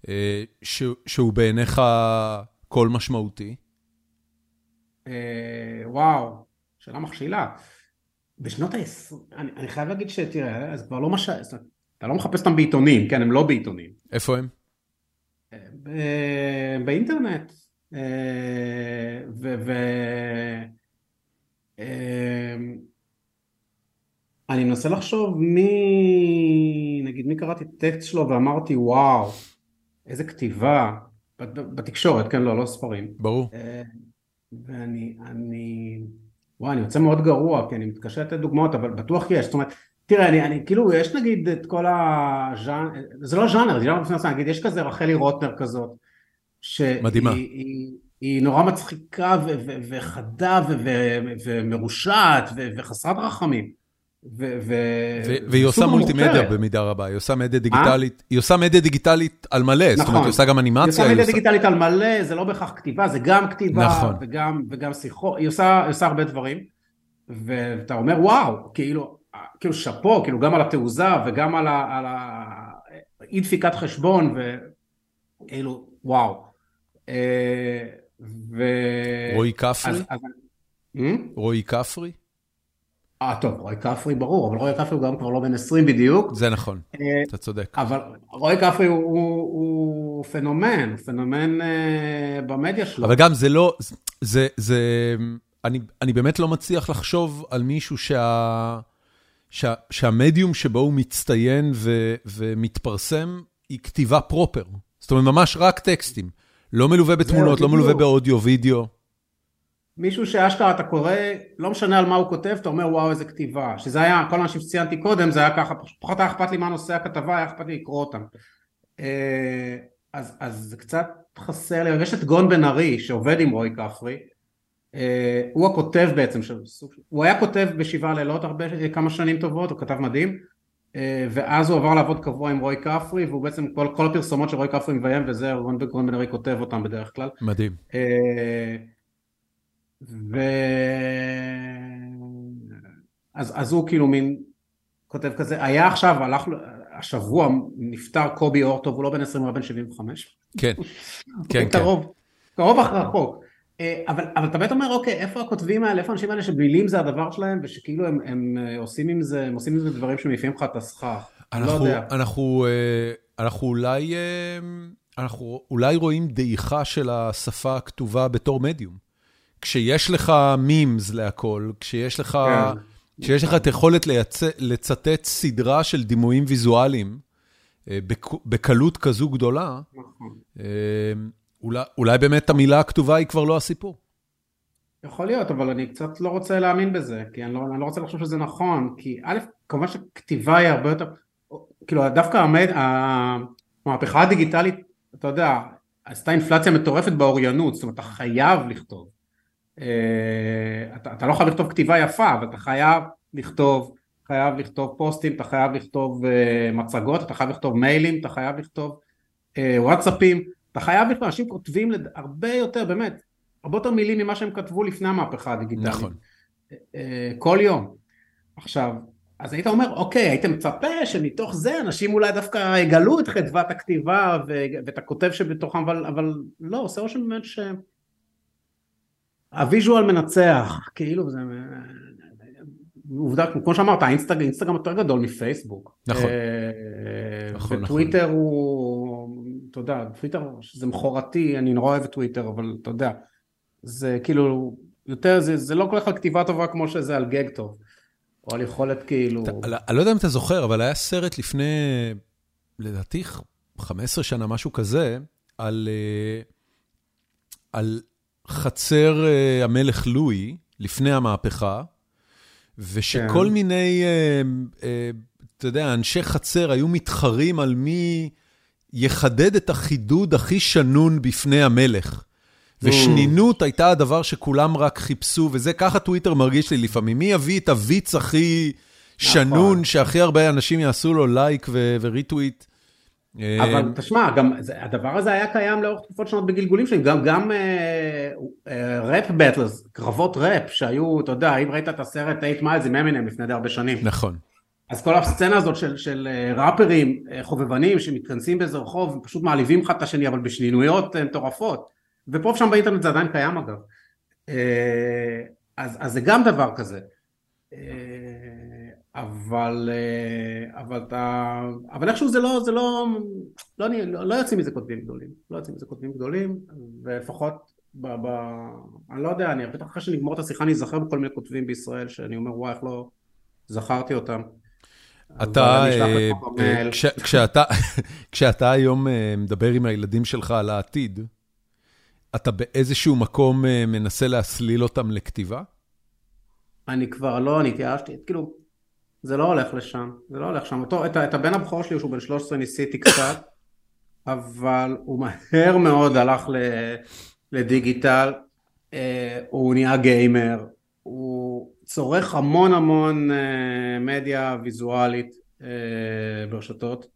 אה, שהוא בעיניך קול משמעותי? וואו, שאלה מכשילה. בשנות ה-20, אני, אני חייב להגיד שתראה, זה כבר לא מה ש... אתה לא מחפש אותם בעיתונים, כן, הם לא בעיתונים. איפה הם? באינטרנט. ו... ו... אני מנסה לחשוב מי, נגיד מי קראתי טקסט שלו ואמרתי וואו, איזה כתיבה, בתקשורת, כן, לא, לא ספרים. ברור. ואני, אני, וואי, אני יוצא מאוד גרוע, כי אני מתקשה לתת דוגמאות, אבל בטוח יש, זאת אומרת, תראה, אני, אני כאילו, יש נגיד את כל הז'אנר, זה לא ז'אנר, זה ז'אנר בפני נגיד, יש כזה רחלי רוטנר כזאת, שהיא מדהימה. היא, היא, היא נורא מצחיקה ו, ו, וחדה ו, ו, ומרושעת ו, וחסרת רחמים. והיא עושה מולטימדיה במידה רבה, היא עושה מדיה דיגיטלית, היא עושה מדיה דיגיטלית על מלא, זאת אומרת, היא עושה גם אנימציה. היא עושה מדיה דיגיטלית על מלא, זה לא בהכרח כתיבה, זה גם כתיבה, וגם שיחות, היא עושה הרבה דברים, ואתה אומר וואו, כאילו, כאילו שאפו, כאילו גם על התעוזה וגם על האי דפיקת חשבון, וכאילו, וואו. רועי כפרי? רועי כפרי? אה, טוב, רועי כפרי ברור, אבל רועי כפרי הוא גם כבר לא בן 20 בדיוק. זה נכון, אתה צודק. אבל רועי כפרי הוא, פנומן, הוא פנומן uh, במדיה שלו. אבל גם זה לא, זה, זה, אני, אני באמת לא מצליח לחשוב על מישהו שה, שה, שהמדיום שבו הוא מצטיין ו, ומתפרסם היא כתיבה פרופר. זאת אומרת, ממש רק טקסטים. לא מלווה בתמונות, לא מלווה באודיו, וידאו. מישהו שאשכרה אתה קורא, לא משנה על מה הוא כותב, אתה אומר וואו איזה כתיבה, שזה היה, כל האנשים שציינתי קודם זה היה ככה, פחות היה אכפת לי מה נושא הכתבה, היה אכפת לי לקרוא אותם. אה, אז, אז זה קצת חסר לי, יש את גון בן ארי שעובד עם רועי כפרי, אה, הוא הכותב בעצם, של, הוא היה כותב בשבעה לילות הרבה, כמה שנים טובות, הוא כתב מדהים, אה, ואז הוא עבר לעבוד קבוע עם רועי כפרי, והוא בעצם, כל, כל הפרסומות שרועי כפרי מביים וזה, גון בן ארי כותב אותם בדרך כלל. מדהים. ו... אז, אז הוא כאילו מין כותב כזה, היה עכשיו, הלך, השבוע נפטר קובי אורטוב, הוא לא בן 20, הוא בן 75. כן, כן, כן. קרוב, קרוב אך רחוק. אה, אבל, אבל אתה באמת אומר, אוקיי, איפה הכותבים האלה, איפה האנשים האלה שמילים זה הדבר שלהם, ושכאילו הם, הם אה, עושים עם זה, הם עושים עם זה דברים שמעיפים לך את הסכך. אנחנו, לא יודע. אנחנו, אה, אנחנו אולי, אנחנו אולי רואים דעיכה של השפה הכתובה בתור מדיום. כשיש לך מימס להכל, כשיש לך, כן. כשיש לך את היכולת לצטט סדרה של דימויים ויזואליים אה, בקלות כזו גדולה, נכון. אה, אולי, אולי באמת המילה הכתובה היא כבר לא הסיפור. יכול להיות, אבל אני קצת לא רוצה להאמין בזה, כי אני לא, אני לא רוצה לחשוב שזה נכון, כי א', כמובן שכתיבה היא הרבה יותר, כאילו דווקא המד, המהפכה הדיגיטלית, אתה יודע, עשתה אינפלציה מטורפת באוריינות, זאת אומרת, אתה חייב לכתוב. אתה, אתה לא חייב לכתוב כתיבה יפה, אבל אתה חייב לכתוב, חייב לכתוב פוסטים, אתה חייב לכתוב מצגות, אתה חייב לכתוב מיילים, אתה חייב לכתוב וואטסאפים, אתה חייב לכתוב, אנשים כותבים הרבה יותר, באמת, הרבה יותר מילים ממה שהם כתבו לפני המהפכה הדיגיטלית. נכון. כל יום. עכשיו, אז היית אומר, אוקיי, היית מצפה שמתוך זה אנשים אולי דווקא יגלו את חדוות הכתיבה ואת הכותב שבתוכם, אבל, אבל לא, עושה רושם באמת ש... ה visual מנצח, כאילו זה... עובדה, כמו שאמרת, האינסטגרם, אינסטגרם יותר גדול מפייסבוק. נכון. נכון, וטוויטר נכון. הוא, אתה יודע, טוויטר זה מכורתי, אני נורא אוהב טוויטר, אבל אתה יודע, זה כאילו, יותר, זה, זה לא כל כך על כתיבה טובה כמו שזה על גג טוב. או על יכולת כאילו... אני לא יודע אם אתה זוכר, אבל היה סרט לפני, לדעתי, 15 שנה, משהו כזה, על, אה, על חצר אה, המלך לואי, לפני המהפכה, ושכל כן. מיני, אה, אתה יודע, אנשי חצר היו מתחרים על מי יחדד את החידוד הכי שנון בפני המלך. ושנינות הייתה הדבר שכולם רק חיפשו, וזה ככה טוויטר מרגיש לי לפעמים. מי יביא את הוויץ הכי שנון, נכון. שהכי הרבה אנשים יעשו לו לייק וריטוויט? אבל תשמע, גם הדבר הזה היה קיים לאורך תקופות שונות בגלגולים שלי, גם, גם rap אה, battles, קרבות ראפ שהיו, אתה יודע, אם ראית את הסרט 8 Miles עם אמינם לפני די הרבה שנים. נכון. אז כל הסצנה הזאת של, של ראפרים חובבנים שמתכנסים באיזה רחוב, פשוט מעליבים אחד את השני, אבל בשנינויות מטורפות. ופה ושם באינטרנט זה עדיין קיים אגב. אה, אז, אז זה גם דבר כזה. אה, אבל, אה, אבל אתה, אבל איכשהו זה לא, זה לא, לא, לא, לא יוצאים מזה כותבים גדולים, לא יוצאים מזה כותבים גדולים, ולפחות, ב, ב, אני לא יודע, אני בטח אחרי שנגמור את השיחה אני אזכר בכל מיני כותבים בישראל, שאני אומר וואי איך לא זכרתי אותם. אתה, כשאתה, כשאתה היום מדבר עם הילדים שלך על העתיד, אתה באיזשהו מקום אה, מנסה להסליל אותם לכתיבה? אני כבר לא, אני התייאשתי, כאילו, זה לא הולך לשם, זה לא הולך שם. אותו, את, את הבן הבכור שלי, שהוא בן 13, ניסיתי קצת, אבל הוא מהר מאוד הלך ל, לדיגיטל, אה, הוא נהיה גיימר, הוא צורך המון המון אה, מדיה ויזואלית אה, ברשתות.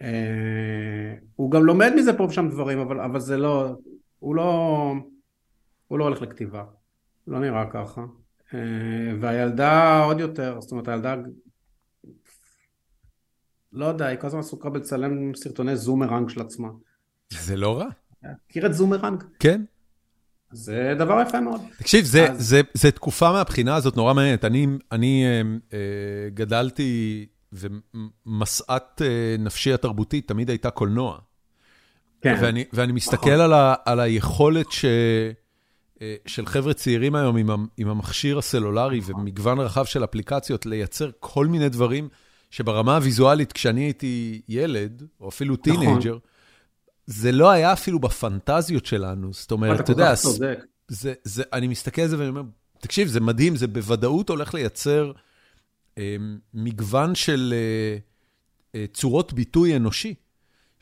אה, הוא גם לומד מזה פה ושם דברים, אבל, אבל זה לא, הוא לא, הוא לא הולך לכתיבה, לא נראה ככה. אה, והילדה עוד יותר, זאת אומרת הילדה, לא יודע, היא כל הזמן עסוקה בלצלם סרטוני זומרנג של עצמה. זה לא רע. מכיר את זומרנג? כן. זה דבר יפה מאוד. תקשיב, זה, אז... זה, זה תקופה מהבחינה הזאת נורא מעניינת. אני, אני אה, אה, גדלתי, ומשאת אה, נפשי התרבותית תמיד הייתה קולנוע. כן. ואני, ואני מסתכל נכון. על, ה, על היכולת ש, של חבר'ה צעירים היום עם, עם המכשיר הסלולרי נכון. ומגוון רחב של אפליקציות, לייצר כל מיני דברים שברמה הוויזואלית, כשאני הייתי ילד, או אפילו טינאייג'ר, נכון. זה לא היה אפילו בפנטזיות שלנו. זאת אומרת, אתה יודע, זה, זה, זה, אני מסתכל על זה ואני אומר, תקשיב, זה מדהים, זה בוודאות הולך לייצר אה, מגוון של אה, אה, צורות ביטוי אנושי.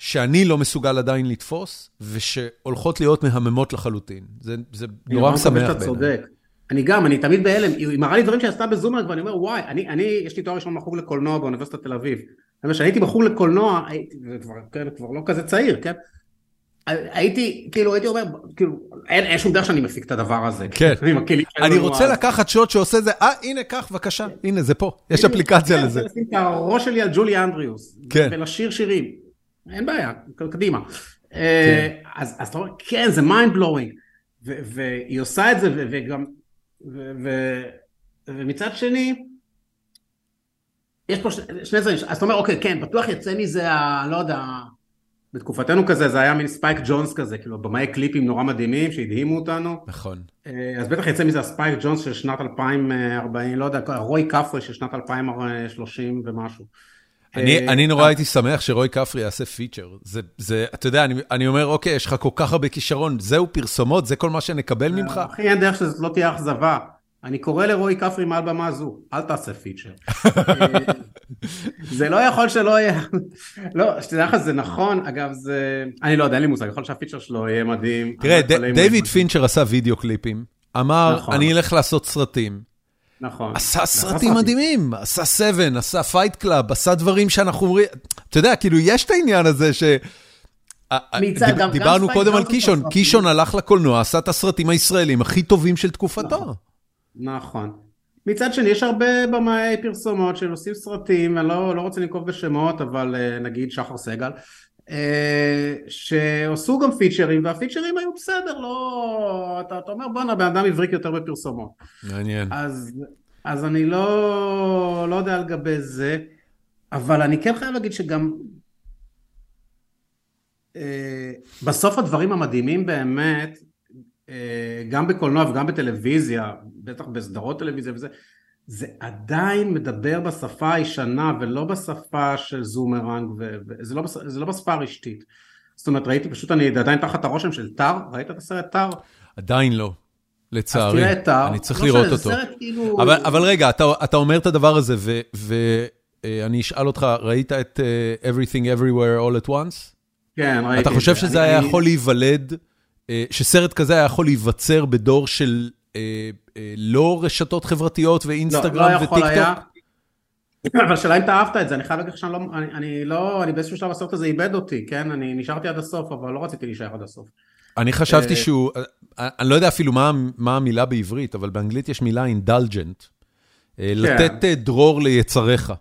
שאני לא מסוגל עדיין לתפוס, ושהולכות להיות מהממות לחלוטין. זה, זה נורא משמח בעיניי. אתה צודק. אני גם, אני תמיד בהלם, היא מראה לי דברים שעשתה בזומרק, ואני אומר, וואי, אני, אני, יש לי תואר ראשון בחוג לקולנוע באוניברסיטת תל אביב. כשאני הייתי בחוג לקולנוע, הייתי, וכבר, כן, כבר לא כזה צעיר, כן? הייתי, כאילו, הייתי אומר, כאילו, אין, אין שום דרך שאני מפיק את הדבר הזה. כן. אני רוצה לקחת שוט שעושה זה, אה, הנה, קח, בבקשה, הנה, זה פה, יש אפליקציה כן, לזה. לשים את הראש שלי על ג'ולי אנדריוס. כן. ולשיר שירים. אין בעיה, קדימה. אה, כן. אז, אתה אומר, כן, זה mind blowing. והיא עושה את זה, וגם, ומצד שני, יש פה שני דברים, אז אתה אומר, אוקיי, כן, בטוח יצא מזה, ה, לא יודע, בתקופתנו כזה, זה היה מין ספייק ג'ונס כזה, כאילו, במאי קליפים נורא מדהימים שהדהימו אותנו. נכון. אה, אז בטח יצא מזה הספייק ג'ונס של שנת 2040, לא יודע, רועי כפרי של שנת 2030 ומשהו. אני אני נורא הייתי שמח שרועי כפרי יעשה feature. זה, זה, אתה יודע, אני אני אומר, אוקיי, יש לך כל כך הרבה כישרון, זהו פרסומות, זה כל מה שנקבל ממך? אחי, אין דרך שזאת לא תהיה אכזבה. אני קורא לרועי כפרי מעל במה זו, אל תעשה feature. זה לא יכול שלא יהיה, לא, שתדע לך, זה נכון, אגב, זה, אני לא יודע, אין לי מושג, יכול שה feature שלו יהיה מדהים. תראה, דיוויד פינצ'ר עשה וידאו קליפים, אמר, נכון. אני אלך לעשות סרטים. נכון. עשה סרטים מדהימים, עשה Seven, עשה Fight Club, עשה דברים שאנחנו אומרים, אתה יודע, כאילו, יש את העניין הזה ש... מצד- דיב- גם- דיברנו גם קודם על קישון, קישון הלך לקולנוע, עשה את הסרטים הישראלים הכי טובים של תקופתו. נכון. נכון. מצד שני, יש הרבה במאי פרסומות שעושים סרטים, אני לא, לא רוצה לנקוב בשמות, אבל אה, נגיד שחר סגל, שעשו גם פיצ'רים, והפיצ'רים היו בסדר, לא... אתה, אתה אומר, בואנה, בן אדם הבריק יותר בפרסומות. מעניין. אז, אז אני לא, לא יודע לגבי זה, אבל אני כן חייב להגיד שגם אה, בסוף הדברים המדהימים באמת, אה, גם בקולנוע וגם בטלוויזיה, בטח בסדרות טלוויזיה וזה, זה עדיין מדבר בשפה הישנה ולא בשפה של זומרנג, ו- וזה לא, בש- זה לא בשפה הרשתית. זאת אומרת, ראיתי פשוט, אני עדיין תחת הרושם של טאר, ראית את הסרט טאר? עדיין לא, אז לצערי. תראה את. אני צריך לא לראות אותו. סרט כאילו... אבל, אבל רגע, אתה, אתה אומר את הדבר הזה, ואני אשאל אותך, ראית את uh, Everything Everywhere All at Once? כן, ראיתי. אתה את חושב זה. שזה אני- היה אני- יכול להיוולד, אה, שסרט כזה היה יכול להיווצר בדור של אה, אה, לא רשתות חברתיות ואינסטגרם לא, לא יכול היה. וטיקטוק? אבל השאלה אם אתה אהבת את זה, אני חייב להגיד שאני לא, אני, אני לא, אני באיזשהו שלב הסרט הזה איבד אותי, כן? אני נשארתי עד הסוף, אבל לא רציתי להישאר עד הסוף. אני חשבתי אה, שהוא, אה, אני לא יודע אפילו מה, מה המילה בעברית, אבל באנגלית יש מילה אינדלג'נט. לתת אה, דרור ליצריך.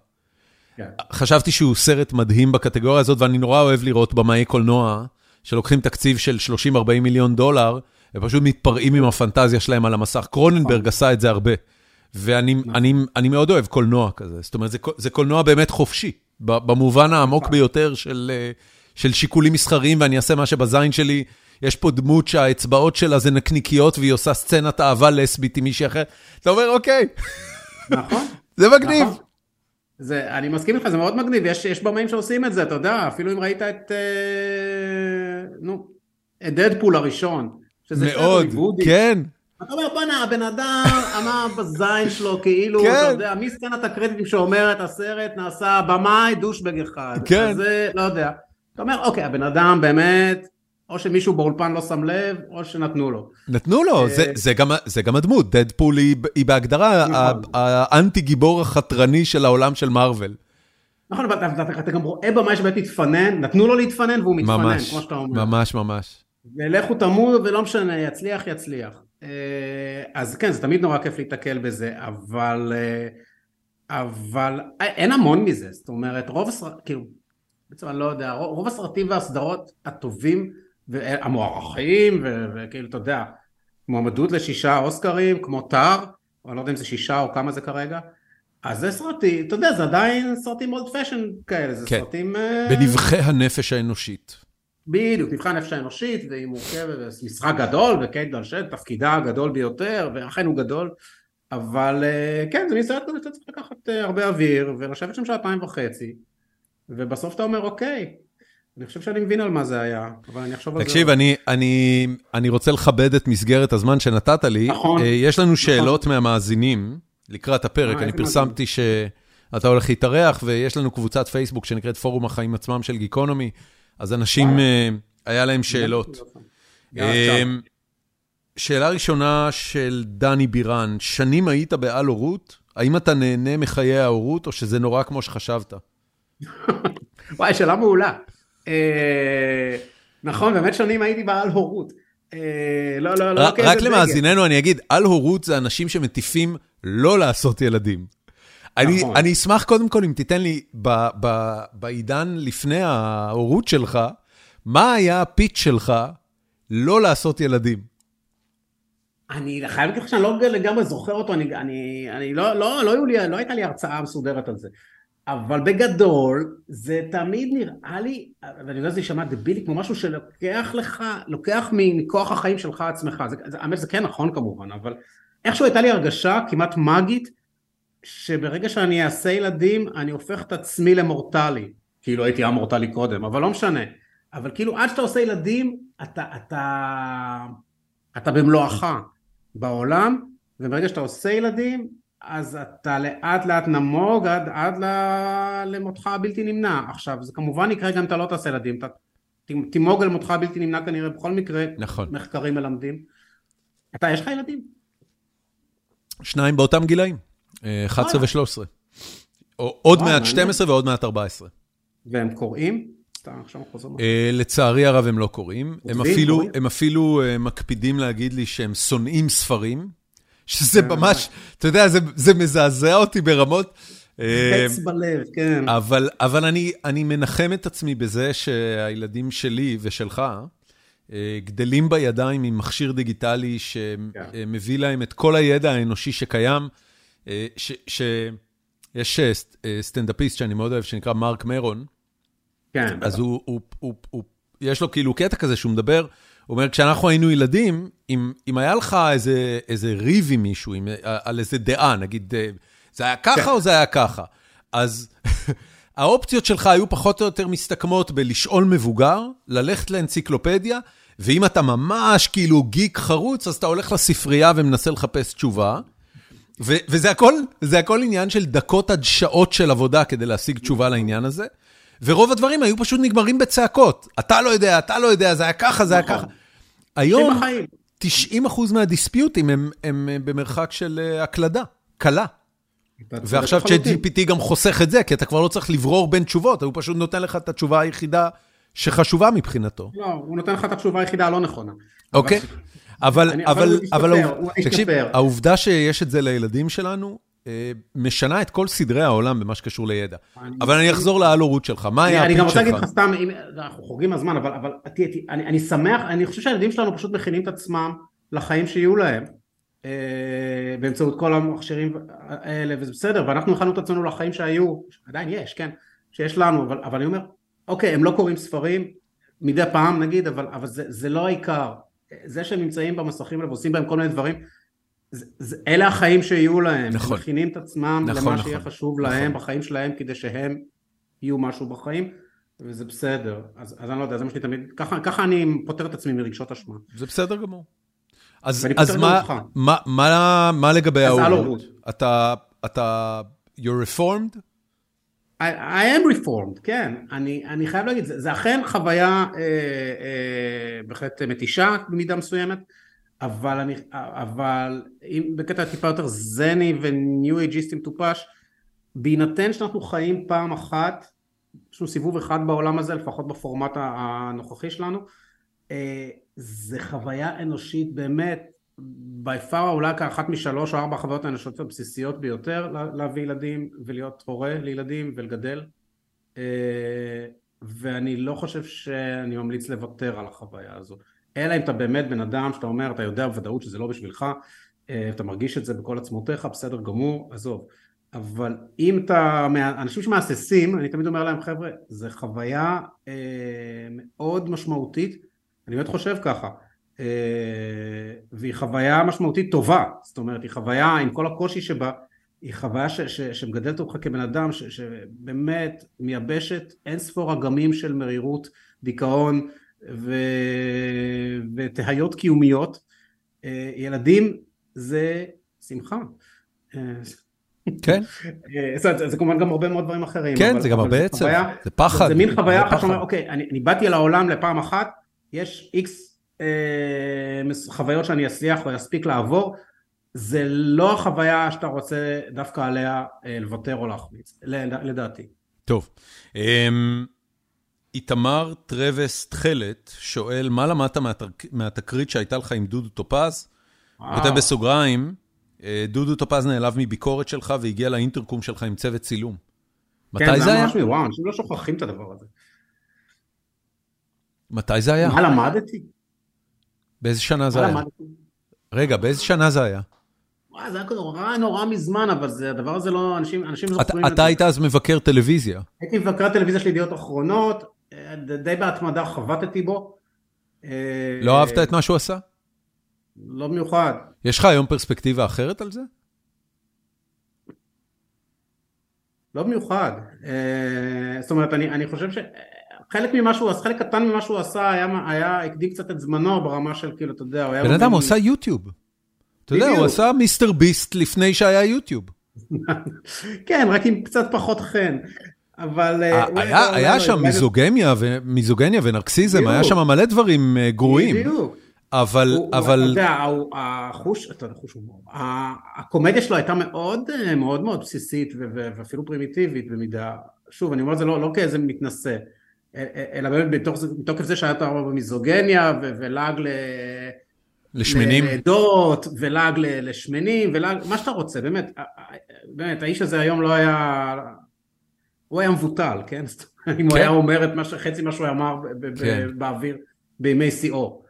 כן. חשבתי שהוא סרט מדהים בקטגוריה הזאת, ואני נורא אוהב לראות במאי קולנוע, שלוקחים תקציב של 30-40 מיליון דולר, ופשוט מתפרעים עם הפנטזיה שלהם על המסך. קרוננברג עשה את זה הרבה. ואני אני, אני מאוד אוהב קולנוע כזה. זאת אומרת, זה, זה קולנוע באמת חופשי, במובן העמוק ביותר של, אה, של שיקולים מסחריים, ואני אעשה מה שבזין שלי. יש פה דמות שהאצבעות שלה זה נקניקיות, והיא עושה סצנת אהבה לסבית עם מישהי אחרת. אתה אומר, אוקיי, נכון? זה מגניב. נכון. זה, אני מסכים איתך, זה מאוד מגניב, יש, יש במאים שעושים את זה, אתה יודע, אפילו אם ראית את, אה, נו, את דדפול הראשון, מאוד. כן. אתה אומר, בואנה, הבן אדם אמר בזין שלו, כאילו, כן. אתה יודע, מסצנת הקרדיטים שאומרת, הסרט נעשה במאי דושבג אחד. כן. זה, לא יודע. אתה אומר, אוקיי, הבן אדם באמת, או שמישהו באולפן לא שם לב, או שנתנו לו. נתנו לו, אה, זה- זה גם- זה גם הדמות, דדפול היא היא בהגדרה נכון. האנטי גיבור החתרני של העולם של מארוול. נכון, אבל אתה, אתה, אתה גם רואה במאי שבאמת התפנן, נתנו לו להתפנן והוא מתפנן, ממש, כמו שאתה אומר. ממש ממש. ולכו תמות ולא משנה, יצליח יצליח. אה, אז כן, זה תמיד נורא כיף להיתקל בזה, אבל, אה, אבל אה, אין המון מזה, זאת אומרת, רוב הסרטים, כאילו, בעצם אני לא יודע, רוב הסרטים והסדרות הטובים והמוערכים, וכאילו, אתה יודע, מועמדות לשישה אוסקרים, כמו טאר, או אני לא יודע אם זה שישה או כמה זה כרגע, אז זה סרטים, אתה יודע, זה עדיין סרטים אולד פשן כאלה, זה כן. סרטים... בנבחי הנפש האנושית. בדיוק, מבחן נפש האנושית, והיא מורכבת, משחק גדול, וקייט בלשט, תפקידה הגדול ביותר, ואכן הוא גדול, אבל אה, כן, זה מסרט כזה שאתה צריך לקחת אה, הרבה אוויר, ולשבת שם שעתיים וחצי, ובסוף אתה אומר, אוקיי, אני חושב שאני מבין על מה זה היה, אבל אני אחשוב על זה. תקשיב, אני- אני אני רוצה לכבד את מסגרת הזמן שנתת לי. נכון. אה, יש לנו שאלות מהמאזינים לקראת הפרק. אה, אני פרסמתי שאתה הולך להתארח, ויש לנו קבוצת פייסבוק שנקראת פורום החיים עצמם של גיקונומי, אז אנשים, וואלה. אה, היה להם שאלות. אמ, שאלה ראשונה של דני בירן, שנים היית בעל הורות? האם אתה נהנה מחיי ההורות, או שזה נורא כמו שחשבת? וואי, שאלה מעולה. אה, נכון, באמת שנים הייתי בעל הורות. אה, לא, לא, לא, רק- דגל. למאזיננו אני אגיד, על הורות זה אנשים שמטיפים לא לעשות ילדים. אני, נכון. אני אשמח קודם כל אם תיתן לי, ב, ב, בעידן לפני ההורות שלך, מה היה הפיץ' שלך לא לעשות ילדים? אני חייב להגיד לך שאני לא לגמרי זוכר אותו, אני, אני, אני לא, לא, לא, היו לי, לא הייתה לי הרצאה מסודרת על זה. אבל בגדול, זה תמיד נראה לי, ואני יודע שזה יישמע דבילי, כמו משהו שלוקח לך, לוקח מכוח החיים שלך עצמך. זה, זה, האמת זה כן נכון כמובן, אבל איכשהו הייתה לי הרגשה כמעט מאגית, שברגע שאני אעשה ילדים, אני הופך את עצמי למורטלי. כאילו הייתי אמורטלי קודם, אבל לא משנה. אבל כאילו עד שאתה עושה ילדים, אתה, אתה, אתה במלואך בעולם, וברגע שאתה עושה ילדים, אז אתה לאט לאט נמוג עד, עד ל- למותך הבלתי נמנע. עכשיו, זה כמובן יקרה גם אם אתה לא תעשה ילדים, אתה תמוג על מותך הבלתי נמנע כנראה בכל מקרה, נכון. מחקרים מלמדים. אתה, יש לך ילדים? שניים באותם גילאים, 11 ו-13. עוד מעט 12 ועוד מעט 14. והם קוראים? לצערי הרב הם לא קוראים. הם אפילו מקפידים להגיד לי שהם שונאים ספרים, שזה ממש, אתה יודע, זה מזעזע אותי ברמות. חץ בלב, כן. אבל אני מנחם את עצמי בזה שהילדים שלי ושלך גדלים בידיים עם מכשיר דיגיטלי שמביא להם את כל הידע האנושי שקיים, שיש סטנדאפיסט שאני מאוד אוהב, שנקרא מרק מרון. כן. אז יש לו כאילו קטע כזה שהוא מדבר, הוא אומר, כשאנחנו היינו ילדים, אם היה לך איזה ריב עם מישהו, על איזה דעה, נגיד, זה היה ככה או זה היה ככה, אז האופציות שלך היו פחות או יותר מסתכמות בלשאול מבוגר, ללכת לאנציקלופדיה, ואם אתה ממש כאילו גיק חרוץ, אז אתה הולך לספרייה ומנסה לחפש תשובה. וזה הכל, זה הכל עניין של דקות עד שעות של עבודה כדי להשיג תשובה לעניין הזה. ורוב הדברים היו פשוט נגמרים בצעקות. אתה לא יודע, אתה לא יודע, זה היה ככה, זה היה ככה. היום, 90 אחוז מהדיספיוטים הם במרחק של הקלדה, קלה. ועכשיו ChatGPT גם חוסך את זה, כי אתה כבר לא צריך לברור בין תשובות, הוא פשוט נותן לך את התשובה היחידה שחשובה מבחינתו. לא, הוא נותן לך את התשובה היחידה הלא נכונה. אוקיי, אבל, אבל, תקשיב, העובדה שיש את זה לילדים שלנו, משנה את כל סדרי העולם במה שקשור לידע. אבל אני אחזור להלו-רות שלך, מה היה הפיק שלך? אני גם רוצה להגיד לך סתם, אנחנו חורגים מהזמן, אבל אני שמח, אני חושב שהילדים שלנו פשוט מכינים את עצמם לחיים שיהיו להם. באמצעות כל המכשירים האלה, וזה בסדר, ואנחנו הכנו את עצמנו לחיים שהיו, עדיין יש, כן, שיש לנו, אבל, אבל אני אומר, אוקיי, הם לא קוראים ספרים, מדי פעם נגיד, אבל, אבל זה, זה לא העיקר. זה שהם נמצאים במסכים האלה ועושים בהם כל מיני דברים, זה, זה, אלה החיים שיהיו להם, נכון. הם מכינים את עצמם נכון, למה נכון, שיהיה חשוב נכון. להם בחיים שלהם, כדי שהם יהיו משהו בחיים. וזה בסדר, אז, אז אני לא יודע, זה מה שאני תמיד, ככה, ככה אני פותר את עצמי מרגשות אשמה. זה בסדר גמור. אז, אז מה, מה, מה, מה לגבי ההורות? אתה, אתה, you're reformed? I, I am reformed, כן. אני, אני חייב להגיד, זה, זה אכן חוויה אה, אה, בהחלט מתישה במידה מסוימת, אבל, אני, אבל אם בקטע טיפה יותר זני וניו אייג'יסטי מטופש, בהינתן שאנחנו חיים פעם אחת, יש לנו סיבוב אחד בעולם הזה, לפחות בפורמט הנוכחי שלנו, אה, זה חוויה אנושית באמת, by far אולי כאחת משלוש או ארבע חוויות האנושיות הבסיסיות ביותר להביא ילדים ולהיות הורה לילדים ולגדל. אה, ואני לא חושב שאני ממליץ לוותר על החוויה הזו. אלא אם אתה באמת בן אדם שאתה אומר אתה יודע בוודאות שזה לא בשבילך אה, אתה מרגיש את זה בכל עצמותיך בסדר גמור עזוב. אבל אם אתה, אנשים שמהססים אני תמיד אומר להם חבר'ה זה חוויה אה, מאוד משמעותית. אני באמת חושב ככה. אה, והיא חוויה משמעותית טובה, זאת אומרת היא חוויה עם כל הקושי שבה, היא חוויה ש, ש, שמגדלת אותך כבן אדם ש, שבאמת מייבשת אין ספור אגמים של מרירות, דיכאון ו, ותהיות קיומיות. אה, ילדים זה שמחה. אה, כן. זה, זה כמובן גם הרבה מאוד דברים אחרים. כן, זה גם הרבה עצב, זה פחד. זה מין חוויה אחת שאומר, אוקיי, אני, באתי לעולם לפעם אחת, יש איקס חוויות שאני אצליח או אספיק לעבור, זה לא החוויה שאתה רוצה דווקא עליה אה, לוותר או להחמיץ, לדעתי. טוב. אמ, איתמר טרווס תכלת שואל, מה למדת מהתקרית שהייתה לך עם דודו טופז? כותב בסוגריים, אה, דודו טופז נעלב מביקורת שלך והגיע לאינטרקום שלך עם צוות צילום. מתי זה היה? כן, זה היה ממש וואו, אנשים לא שוכחים את הדבר הזה. מתי זה היה? מה למדתי? באיזה שנה זה היה? רגע, באיזה שנה זה היה? וואי, זה היה נורא נורא מזמן, אבל זה, הדבר הזה לא, אנשים, אנשים זוכרים את זה. אתה היית אז מבקר טלוויזיה. הייתי מבקר טלוויזיה של ידיעות אחרונות, אה, די בהתמדה חבטתי בו. אה, לא אהבת את מה שהוא עשה? לא במיוחד. יש לך היום פרספקטיבה אחרת על זה? לא במיוחד. אה, זאת אומרת, אני, אני חושב ש... חלק ממה שהוא עשה, חלק קטן ממה שהוא עשה היה, היה הקדים קצת את זמנו ברמה של כאילו, אתה יודע, הוא היה... בן אדם, הוא עשה יוטיוב. אתה יודע, הוא עשה מיסטר ביסט לפני שהיה יוטיוב. כן, רק עם קצת פחות חן. אבל... אה, היה היה שם מיזוגניה מיזוגניה ונרקסיזם, היה שם מלא דברים אה, גרועים. בדיוק. אבל, הוא, אבל... אתה יודע, החוש, אתה יודע, חוש הומור, הקומדיה שלו הייתה מאוד מאוד מאוד בסיסית ואפילו פרימיטיבית במידה, שוב, אני אומר את זה לא, לא כאיזה מתנשא, אלא באמת מתוקף זה שהיה את במיזוגניה ולעג ל... לשמנים? לעדות, ולעג לשמנים, ולעג, מה שאתה רוצה, באמת, באמת, האיש הזה היום לא היה, הוא היה מבוטל, כן? אם כן. הוא היה אומר את מה שחצי מה שהוא אמר כן. באוויר בימי שיאו.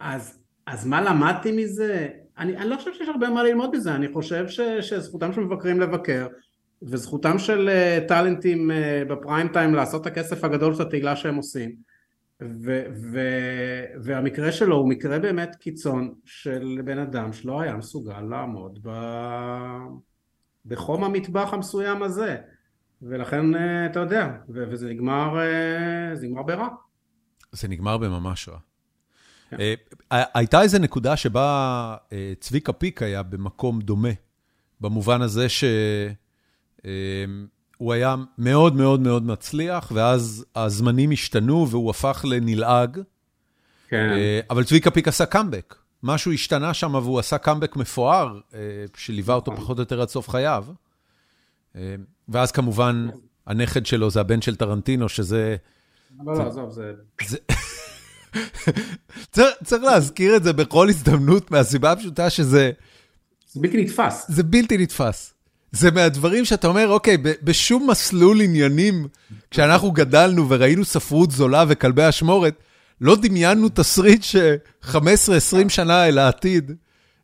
אז, אז מה למדתי מזה? אני, אני לא חושב שיש הרבה מה ללמוד מזה, אני חושב ש, שזכותם של מבקרים לבקר, וזכותם של uh, טאלנטים uh, בפריים טיים לעשות את הכסף הגדול של התהילה שהם עושים. ו, ו, והמקרה שלו הוא מקרה באמת קיצון של בן אדם שלא היה מסוגל לעמוד ב, בחום המטבח המסוים הזה. ולכן uh, אתה יודע, ו, וזה נגמר, זה נגמר ברע. זה נגמר בממש רע. כן. הייתה איזו נקודה שבה צביקה פיק היה במקום דומה, במובן הזה ש... הוא היה מאוד מאוד מאוד מצליח, ואז הזמנים השתנו והוא הפך לנלעג. כן. אבל צביקה פיק עשה קאמבק. משהו השתנה שם והוא עשה קאמבק מפואר, שליווה אותו. פחות או יותר עד סוף חייו. ואז כמובן, הנכד שלו זה הבן של טרנטינו, שזה... לא, לא, עזוב, זה... צריך להזכיר את זה בכל הזדמנות, מהסיבה הפשוטה שזה... זה בלתי נתפס. זה בלתי נתפס. זה מהדברים שאתה אומר, אוקיי, בשום מסלול עניינים, כשאנחנו גדלנו וראינו ספרות זולה וכלבי אשמורת, לא דמיינו תסריט ש-15-20 שנה אל העתיד.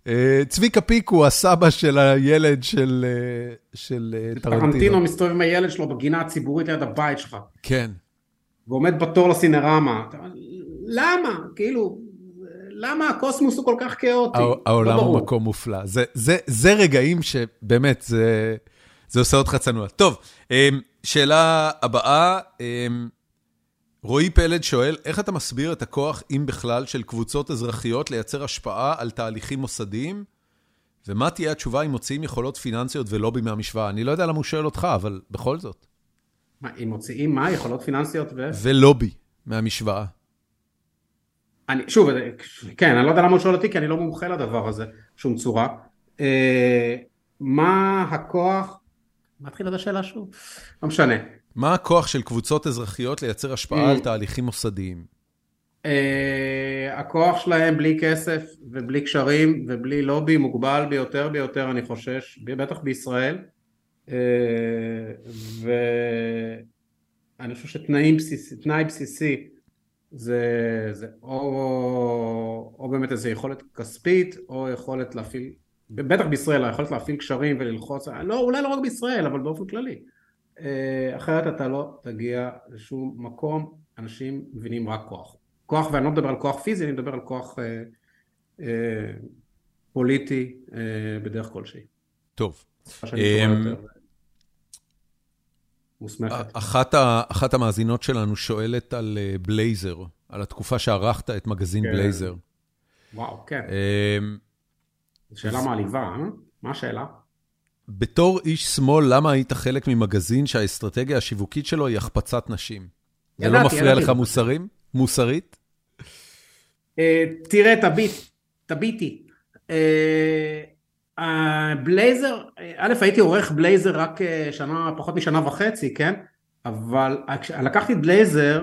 אה, צביקה פיק הוא הסבא של הילד של, אה, של אה, טרנטינו. טרנטינו מסתובב עם הילד שלו בגינה הציבורית ליד הבית שלך. כן. ועומד בתור לסינרמה. למה? כאילו, למה הקוסמוס הוא כל כך כאוטי? לא העולם הוא מקום מופלא. זה, זה, זה רגעים שבאמת, זה, זה עושה אותך צנוע. טוב, אמ, שאלה הבאה, אמ, רועי פלד שואל, איך אתה מסביר את הכוח, אם בכלל, של קבוצות אזרחיות לייצר השפעה על תהליכים מוסדיים? ומה תהיה התשובה אם מוציאים יכולות פיננסיות ולובי מהמשוואה? אני לא יודע למה הוא שואל אותך, אבל בכל זאת. מה, אם מוציאים מה? יכולות פיננסיות ו... ולובי מהמשוואה. אני, שוב, כן, אני לא יודע למה הוא שואל אותי, כי אני לא מומחה לדבר הזה, שום צורה. אה, מה הכוח, מתחיל את השאלה שוב? לא משנה. מה הכוח של קבוצות אזרחיות לייצר השפעה על אה. תהליכים מוסדיים? אה, הכוח שלהם בלי כסף ובלי קשרים ובלי לובי מוגבל ביותר ביותר, אני חושש, בטח בישראל. ואני חושב שתנאי בסיסי זה, זה או, או באמת איזו יכולת כספית, או יכולת להפעיל, בטח בישראל, היכולת להפעיל קשרים וללחוץ, לא, אולי לא רק בישראל, אבל באופן כללי. אה, אחרת אתה לא תגיע לשום מקום, אנשים מבינים רק כוח. כוח, ואני לא מדבר על כוח פיזי, אני מדבר על כוח אה, אה, פוליטי אה, בדרך כלשהי. טוב. מוסמכת. אחת, ה, אחת המאזינות שלנו שואלת על בלייזר, אה, על התקופה שערכת את מגזין כן. בלייזר. וואו, כן. אמ, שאלה מעליבה, אה? מה השאלה? בתור איש שמאל, למה היית חלק ממגזין שהאסטרטגיה השיווקית שלו היא החפצת נשים? זה לא מפריע לך מוסרים? מוסרית? אה, תראה, תביט, תביטי. הבלייזר, א', הייתי עורך בלייזר רק אה, שנה, פחות משנה וחצי, כן? אבל לקחתי את בלייזר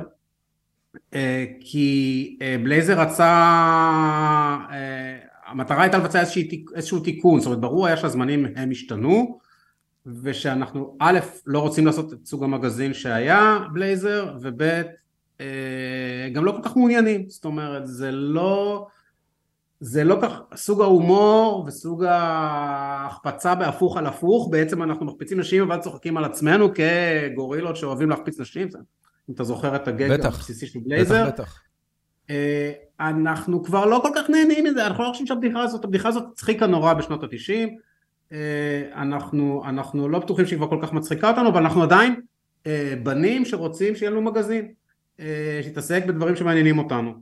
אה, כי אה, בלייזר רצה, המטרה הייתה לבצע איזשהו תיקון, זאת אומרת ברור היה שהזמנים הם השתנו ושאנחנו א', לא רוצים לעשות את סוג המגזין שהיה בלייזר וב', גם לא כל כך מעוניינים, זאת אומרת זה לא זה לא כך, סוג ההומור וסוג ההחפצה בהפוך על הפוך, בעצם אנחנו מחפיצים נשים אבל צוחקים על עצמנו כגורילות שאוהבים להחפיץ נשים, אם אתה זוכר את הגג הבסיסי של בלייזר. בטח, בטח. אה, אנחנו כבר לא כל כך נהנים מזה, אנחנו לא חושבים שהבדיחה הזאת, הבדיחה הזאת הצחיקה נורא בשנות התשעים, אה, אנחנו, אנחנו לא בטוחים שהיא כבר כל כך מצחיקה אותנו, אבל אנחנו עדיין אה, בנים שרוצים שיהיה לנו מגזין, שיתעסק בדברים שמעניינים אותנו.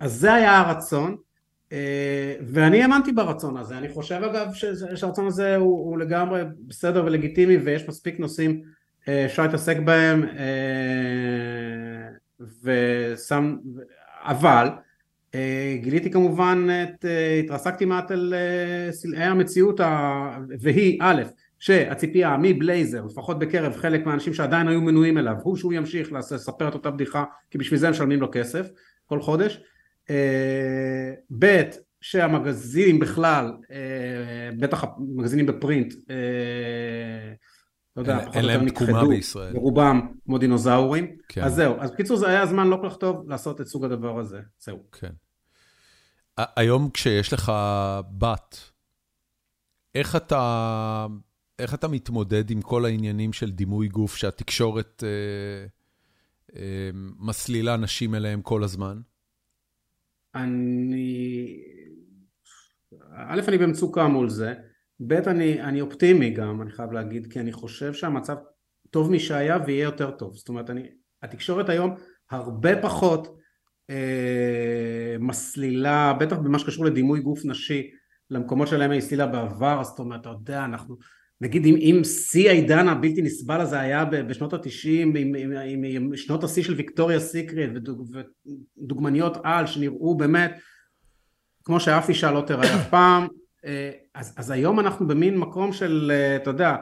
אז זה היה הרצון. אה, ואני האמנתי ברצון הזה, אני חושב אגב שהרצון הזה הוא, הוא לגמרי בסדר ולגיטימי ויש מספיק נושאים אה, אפשר להתעסק בהם אה, ושם, אבל גיליתי כמובן את, התרסקתי מעט על סלעי המציאות והיא א', שהציפייה מבלייזר, לפחות בקרב חלק מהאנשים שעדיין היו מנויים אליו, הוא שהוא ימשיך לספר את אותה בדיחה, כי בשביל זה משלמים לו כסף כל חודש. אה, ב', שהמגזינים בכלל, אה, בטח המגזינים בפרינט, אה, לא יודע, פחות או יותר נכחדו, ברובם כמו דינוזאורים. כן. אז זהו, אז בקיצור זה היה זמן לא כל כך טוב לעשות את סוג הדבר הזה, זהו. כן. היום כשיש לך בת, איך אתה איך אתה מתמודד עם כל העניינים של דימוי גוף שהתקשורת אה, אה, מסלילה נשים אליהם כל הזמן? אני... א', אני במצוקה מול זה, ב', אני, אני אופטימי גם, אני חייב להגיד, כי אני חושב שהמצב טוב משהיה ויהיה יותר טוב. זאת אומרת, אני, התקשורת היום הרבה פחות אה, מסלילה, בטח במה שקשור לדימוי גוף נשי, למקומות שלהם היא הסלילה בעבר, זאת אומרת, אתה יודע, אנחנו נגיד אם, אם שיא העידן הבלתי נסבל הזה היה בשנות התשעים עם, עם, עם, עם שנות השיא של ויקטוריה סיקרט ודוג, ודוגמניות על שנראו באמת כמו שאף אישה לא תראה אף פעם אה, אז, אז היום אנחנו במין מקום של אה, אתה יודע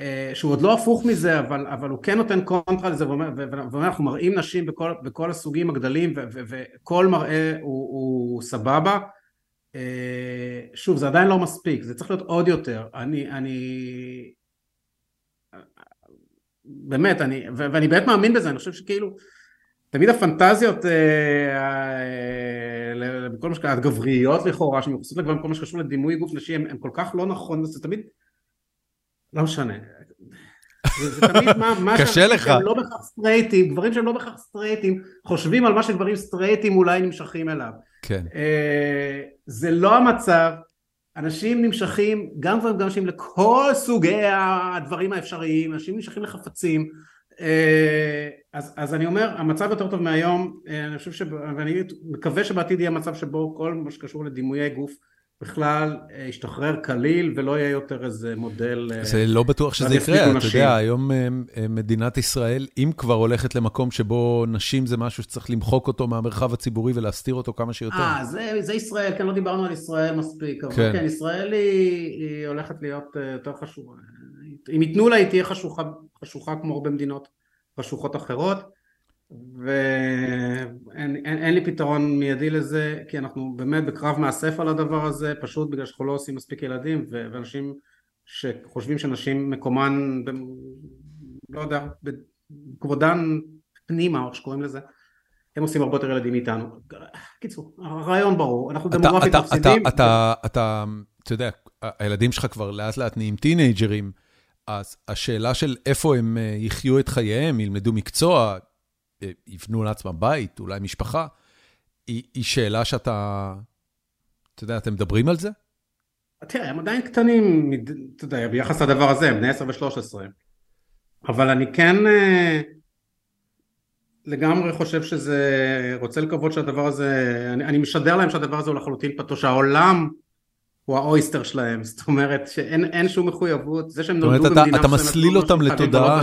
אה, שהוא עוד לא הפוך מזה אבל, אבל הוא כן נותן קונטרה לזה ואומר, ואומר אנחנו מראים נשים בכל, בכל הסוגים הגדלים וכל מראה הוא, הוא סבבה שוב זה עדיין לא מספיק זה צריך להיות עוד יותר אני אני באמת אני ואני באמת מאמין בזה אני חושב שכאילו תמיד הפנטזיות אה, אה, בכל מה שקרה הגבריות לכאורה שמיוחסות לגברים כל מה שקשור לדימוי גוף נשי הם כל כך לא נכון זה תמיד לא משנה זה תמיד מה קשה לך. שהם לא בהכרח סטרייטים, גברים שהם לא בהכרח סטרייטים, חושבים על מה שגברים סטרייטים אולי נמשכים אליו. כן. אה, זה לא המצב, אנשים נמשכים, גם גברים וגם נשים, לכל סוגי הדברים האפשריים, אנשים נמשכים לחפצים. אה, אז, אז אני אומר, המצב יותר טוב מהיום, אה, אני חושב ש... ואני מקווה שבעתיד יהיה מצב שבו כל מה שקשור לדימויי גוף בכלל אה, ישתחרר כליל ולא יהיה יותר איזה מודל... אה, זה לא בטוח שזה יקרה, אתה יודע, היום אה, מדינת ישראל, אם כבר הולכת למקום שבו נשים זה משהו שצריך למחוק אותו מהמרחב הציבורי ולהסתיר אותו כמה שיותר. אה, זה, זה ישראל, כן, לא דיברנו על ישראל מספיק, אבל כן, כן ישראל היא, היא הולכת להיות יותר חשובה. אם ייתנו לה, היא תהיה חשוכה, חשוכה כמו הרבה מדינות חשוכות אחרות. ואין אין, אין לי פתרון מיידי לזה כי אנחנו באמת בקרב מאסף על הדבר הזה פשוט בגלל שאנחנו לא עושים מספיק ילדים ואנשים שחושבים שנשים מקומן ב, לא יודע בכבודן פנימה או איך שקוראים לזה הם עושים הרבה יותר ילדים מאיתנו. קיצור, הרעיון ברור, אנחנו דמוגרפית מפסידים. אתה, אתה, אתה, אתה יודע, הילדים שלך כבר לאט לאט נהיים טינג'רים, אז השאלה של איפה הם אה, יחיו את חייהם, ילמדו מקצוע, יבנו לעצמם בית, אולי משפחה, היא, היא שאלה שאתה, אתה יודע, אתם מדברים על זה? תראה, הם עדיין קטנים, אתה יודע, ביחס לדבר הזה, הם בני 10 ו-13. אבל אני כן אה, לגמרי חושב שזה, רוצה לקוות שהדבר הזה, אני, אני משדר להם שהדבר הזה הוא לחלוטין פתוח, שהעולם הוא האויסטר שלהם, זאת אומרת שאין שום מחויבות, זה שהם נולדו במדינה אתה, אתה מסליל אותם לתודעה.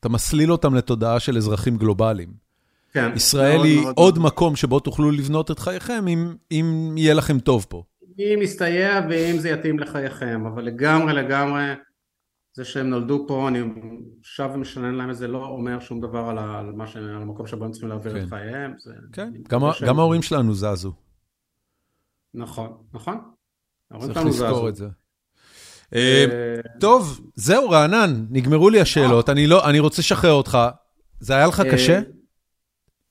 אתה מסליל אותם לתודעה של אזרחים גלובליים. כן. ישראל היא מאוד עוד מאוד מקום שבו תוכלו לבנות את חייכם, אם, אם יהיה לכם טוב פה. אם יסתייע ואם זה יתאים לחייכם, אבל לגמרי לגמרי, זה שהם נולדו פה, אני שב ומשנן להם את זה, לא אומר שום דבר על, על, ש... על המקום שבו הם צריכים להעביר כן. את חייהם. זה, כן, גם, גם ההורים שלנו זזו. נכון, נכון. צריך לזכור את זה. אה, טוב, זהו, רענן, נגמרו לי השאלות, לא, אני רוצה לשחרר אותך. זה היה לך קשה?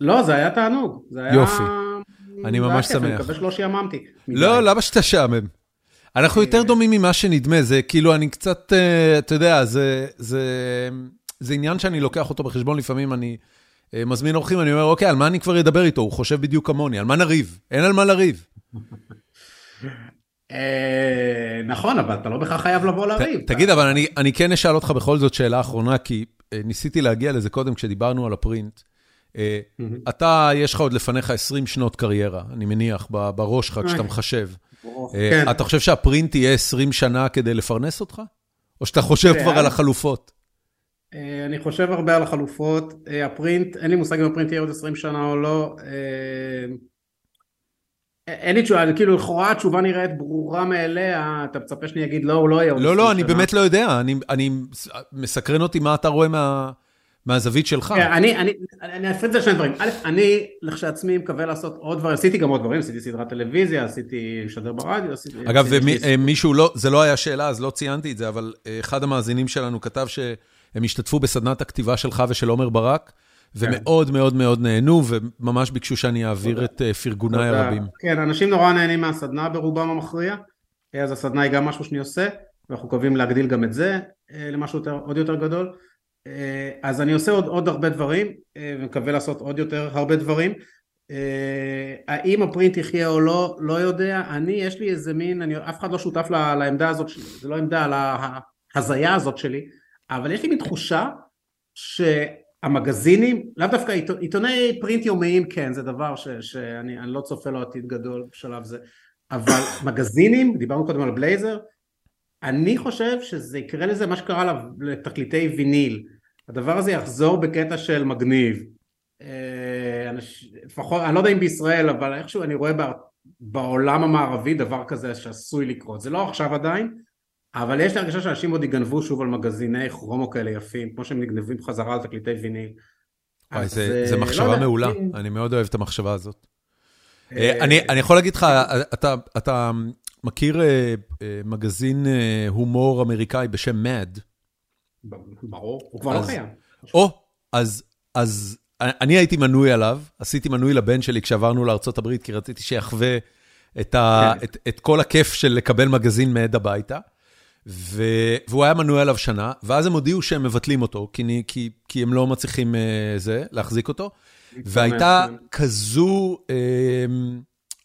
לא, זה היה תענוג. יופי, אני ממש שמח. אני מקווה שלא שעממתי. לא, למה שתשעמם? אנחנו יותר דומים ממה שנדמה, זה כאילו, אני קצת, אה, אתה יודע, זה עניין שאני לוקח אותו בחשבון, לפעמים אני אה, מזמין אורחים, אני אומר, אוקיי, על מה אני כבר אדבר איתו? הוא חושב בדיוק כמוני, על מה נריב? אין על מה לריב. אה, נכון, אבל אתה לא בכלל חייב לבוא לריב. תגיד, אבל אני כן אשאל אותך בכל זאת שאלה אחרונה, כי אה, ניסיתי להגיע לזה קודם כשדיברנו על הפרינט. אה, אתה, יש לך עוד לפניך 20 שנות קריירה, אני מניח, בראש שלך כשאתה מחשב. כן. אתה חושב שהפרינט יהיה 20 שנה כדי לפרנס אותך? או שאתה חושב כבר על החלופות? אני חושב הרבה על החלופות. הפרינט, אין לי מושג אם הפרינט יהיה עוד 20 שנה או לא. אין לי תשובה, כאילו לכאורה התשובה נראית ברורה מאליה, אתה מצפה שאני אגיד לא, הוא לא יהיה. לא, לא, אני באמת לא יודע, אני, מסקרן אותי מה אתה רואה מהזווית שלך. אני, אני, אני אפריד את זה לשני דברים. א', אני לכשעצמי מקווה לעשות עוד דברים, עשיתי גם עוד דברים, עשיתי סדרת טלוויזיה, עשיתי משדר ברדיו, עשיתי... אגב, ומישהו לא, זה לא היה שאלה, אז לא ציינתי את זה, אבל אחד המאזינים שלנו כתב שהם השתתפו בסדנת הכתיבה שלך ושל עומר ברק. ומאוד מאוד מאוד נהנו, וממש ביקשו שאני אעביר את פרגוניי הרבים. כן, אנשים נורא נהנים מהסדנה ברובם המכריע, אז הסדנה היא גם משהו שאני עושה, ואנחנו מקווים להגדיל גם את זה למשהו יותר, עוד יותר גדול. אז אני עושה עוד, עוד הרבה דברים, ומקווה לעשות עוד יותר הרבה דברים. האם הפרינט יחיה או לא, לא יודע. אני, יש לי איזה מין, אני, אף אחד לא שותף לעמדה הזאת שלי, זה לא עמדה, להזיה הזאת שלי, אבל יש לי מין תחושה ש... המגזינים, לאו דווקא עיתוני פרינט יומיים כן, זה דבר ש, שאני לא צופה לו עתיד גדול בשלב זה, אבל מגזינים, דיברנו קודם על בלייזר, אני חושב שזה יקרה לזה מה שקרה לתקליטי ויניל, הדבר הזה יחזור בקטע של מגניב, אה, לפחות, אני לא יודע אם בישראל, אבל איכשהו אני רואה בעולם המערבי דבר כזה שעשוי לקרות, זה לא עכשיו עדיין, אבל יש לי הרגשה שאנשים עוד יגנבו שוב על מגזיני כרומו כאלה יפים, כמו שהם נגנבים חזרה על תקליטי ויניל. וואי, זה אה, מחשבה לא מעולה, אני מאוד אוהב את המחשבה הזאת. אה, אה, אני יכול להגיד לך, אתה מכיר מגזין הומור אמריקאי בשם MAD? ברור, הוא כבר לא קיים. או, אז אני הייתי מנוי עליו, עשיתי מנוי לבן שלי כשעברנו לארה"ב, כי רציתי שיחווה את כן. כל הכיף של לקבל מגזין MAD הביתה. והוא היה מנוי עליו שנה, ואז הם הודיעו שהם מבטלים אותו, כי, כי, כי הם לא מצליחים uh, זה, להחזיק אותו, והייתה כזו, uh,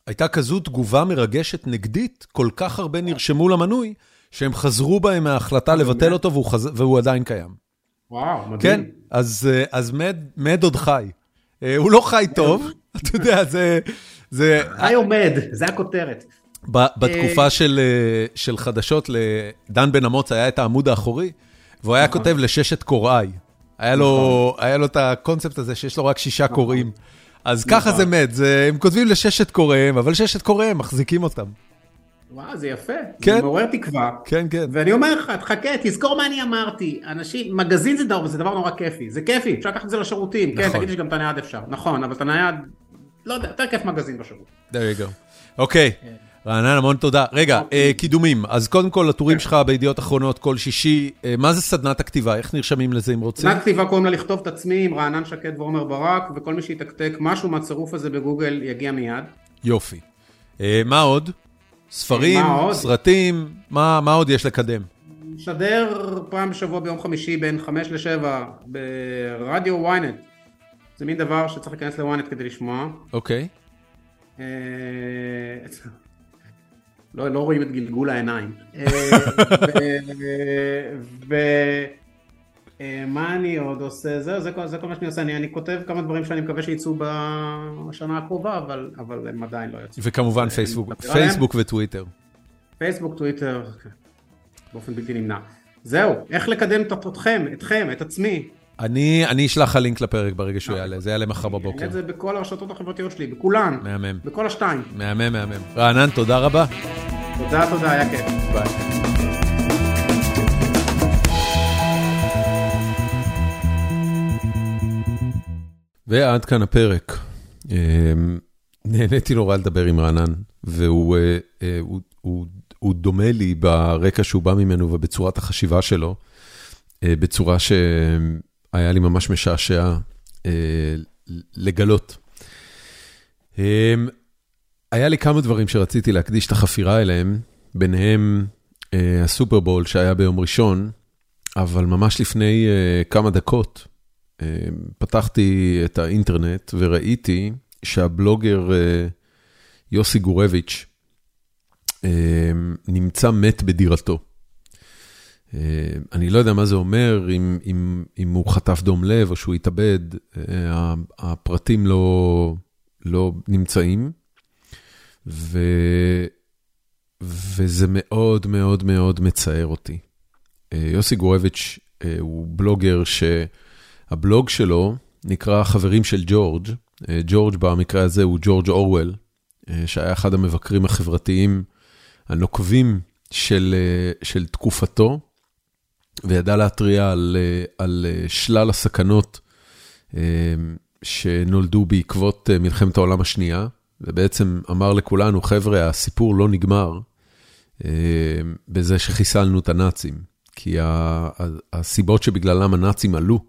הייתה כזו תגובה מרגשת נגדית, כל כך הרבה נרשמו למנוי, שהם חזרו בהם מההחלטה לבטל אותו, והוא, חז... והוא עדיין קיים. וואו, מדהים. כן, אז, uh, אז מד, מד עוד חי. Uh, הוא לא חי טוב, אתה יודע, זה... זה... חי עומד, זה הכותרת. בתקופה אה, של אה, של חדשות, לדן בן אמוץ היה את העמוד האחורי, והוא היה נכון. כותב לששת קוראי. היה לו נכון. היה לו את הקונספט הזה שיש לו רק שישה נכון. קוראים. אז ככה זה מת, הם כותבים לששת קוראיהם, אבל ששת קוראיהם מחזיקים אותם. וואו, זה יפה, כן? זה מעורר תקווה. כן, כן. ואני אומר לך, תחכה, תזכור מה אני אמרתי. אנשים, מגזין זה דבר, זה דבר נורא כיפי, זה כיפי, אפשר לקחת את זה לשירותים. כן, נכון. כן, תגיד שגם את הנייד אפשר. נכון, אבל את הנייד, לא יודע, יותר כיף מגזין בשירות. there you go. אוקיי. Okay. כן. רענן, המון תודה. רגע, אוקיי. אה, קידומים. אז קודם כל, הטורים כן. שלך בידיעות אחרונות כל שישי. אה, מה זה סדנת הכתיבה? איך נרשמים לזה אם רוצים? סדנת כתיבה קוראים לה לכתוב את עצמי עם רענן שקד ועומר ברק, וכל מי שיתקתק משהו מהצירוף הזה בגוגל יגיע מיד. יופי. אה, מה עוד? ספרים, סרטים, מה עוד יש לקדם? משדר פעם בשבוע ביום חמישי בין 5 ל-7 ברדיו ynet. זה מין דבר שצריך להיכנס ל-ynet כדי לשמוע. אוקיי. לא, לא רואים את גלגול העיניים. אה, ומה אה, אני עוד עושה? זהו, זה, זה כל מה שאני עושה. אני, אני כותב כמה דברים שאני מקווה שיצאו בשנה הקרובה, אבל, אבל הם עדיין לא יצאו. וכמובן פייסבוק, פייסבוק וטוויטר. פייסבוק, טוויטר, באופן בלתי נמנע. זהו, איך לקדם אתכם, אתכם, את עצמי, אני אני אשלח לך לינק לפרק ברגע שהוא יעלה, זה יעלה מחר בבוקר. אני אעלה את זה בכל הרשתות החברתיות שלי, בכולן. מהמם. בכל השתיים. מהמם, מהמם. רענן, תודה רבה. תודה, תודה, היה כיף. ביי. ועד כאן הפרק. אמ, נהניתי נורא לדבר עם רענן, והוא הוא, אה, הוא, הוא, הוא דומה לי ברקע שהוא בא ממנו ובצורת החשיבה שלו, אה, בצורה ש... היה לי ממש משעשע אה, לגלות. אה, היה לי כמה דברים שרציתי להקדיש את החפירה אליהם, ביניהם אה, הסופרבול שהיה ביום ראשון, אבל ממש לפני אה, כמה דקות אה, פתחתי את האינטרנט וראיתי שהבלוגר אה, יוסי גורביץ' אה, נמצא מת בדירתו. אה, אני לא יודע מה זה אומר, אם אם, אם הוא חטף דום לב או שהוא התאבד, אה, הפרטים לא לא נמצאים. ו, וזה מאוד מאוד מאוד מצער אותי. אה, יוסי גורביץ' הוא בלוגר שהבלוג שלו נקרא חברים של ג'ורג'. ג'ורג' במקרה הזה הוא ג'ורג' אורוול, שהיה אחד המבקרים החברתיים הנוקבים של, של תקופתו, וידע להתריע על, על שלל הסכנות שנולדו בעקבות מלחמת העולם השנייה, ובעצם אמר לכולנו, חבר'ה, הסיפור לא נגמר בזה שחיסלנו את הנאצים, כי הסיבות שבגללם הנאצים עלו,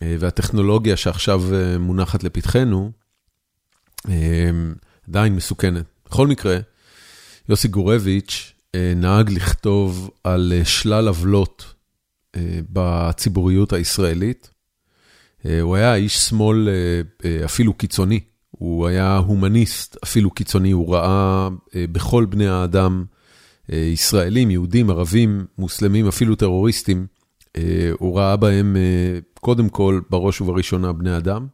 והטכנולוגיה שעכשיו מונחת לפתחנו, עדיין מסוכנת. בכל מקרה, יוסי גורביץ' נהג לכתוב על שלל עוולות בציבוריות הישראלית. הוא היה איש שמאל אפילו קיצוני, הוא היה הומניסט אפילו קיצוני, הוא ראה בכל בני האדם, ישראלים, יהודים, ערבים, מוסלמים, אפילו טרוריסטים, הוא ראה בהם קודם כל, בראש ובראשונה, בני אדם,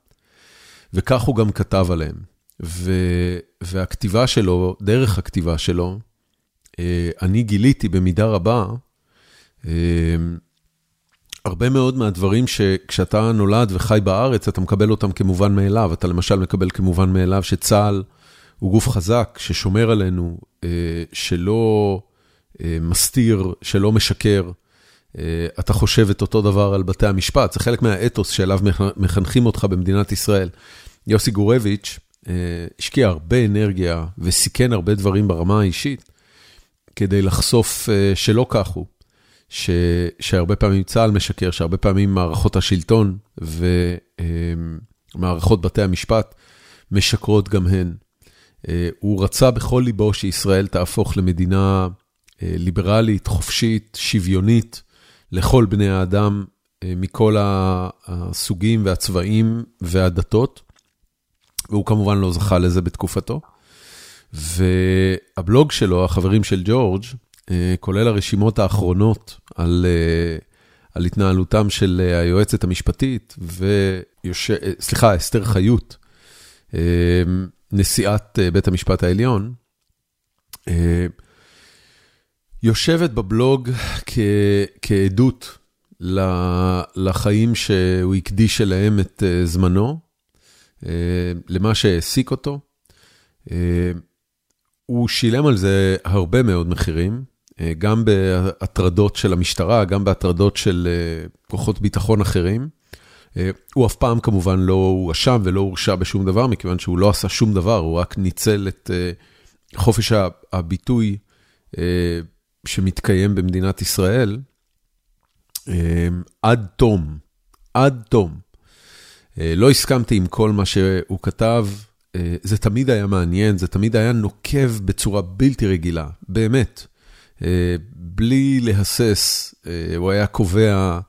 וכך הוא גם כתב עליהם. והכתיבה שלו, דרך הכתיבה שלו, אני גיליתי במידה רבה, הרבה מאוד מהדברים שכשאתה נולד וחי בארץ, אתה מקבל אותם כמובן מאליו. אתה למשל מקבל כמובן מאליו שצה"ל הוא גוף חזק, ששומר עלינו, שלא מסתיר, שלא משקר. אתה חושב את אותו דבר על בתי המשפט, זה חלק מהאתוס שאליו מחנכים אותך במדינת ישראל. יוסי גורביץ' השקיע הרבה אנרגיה וסיכן הרבה דברים ברמה האישית, כדי לחשוף שלא כך הוא. שהרבה פעמים צה"ל משקר, שהרבה פעמים מערכות השלטון ומערכות בתי המשפט משקרות גם הן. הוא רצה בכל ליבו שישראל תהפוך למדינה ליברלית, חופשית, שוויונית, לכל בני האדם מכל הסוגים והצבעים והדתות, והוא כמובן לא זכה לזה בתקופתו. והבלוג שלו, החברים של ג'ורג', כולל הרשימות האחרונות על, על התנהלותם של היועצת המשפטית, ויוש... סליחה, אסתר חיות, נשיאת בית המשפט העליון, יושבת בבלוג כ... כעדות לחיים שהוא הקדיש אליהם את זמנו, למה שהעסיק אותו. הוא שילם על זה הרבה מאוד מחירים. גם בהטרדות של המשטרה, גם בהטרדות של כוחות ביטחון אחרים. הוא אף פעם כמובן לא הואשם ולא הורשע בשום דבר, מכיוון שהוא לא עשה שום דבר, הוא רק ניצל את חופש הביטוי שמתקיים במדינת ישראל עד תום, עד תום. לא הסכמתי עם כל מה שהוא כתב, זה תמיד היה מעניין, זה תמיד היה נוקב בצורה בלתי רגילה, באמת. בלי להסס, הוא היה קובע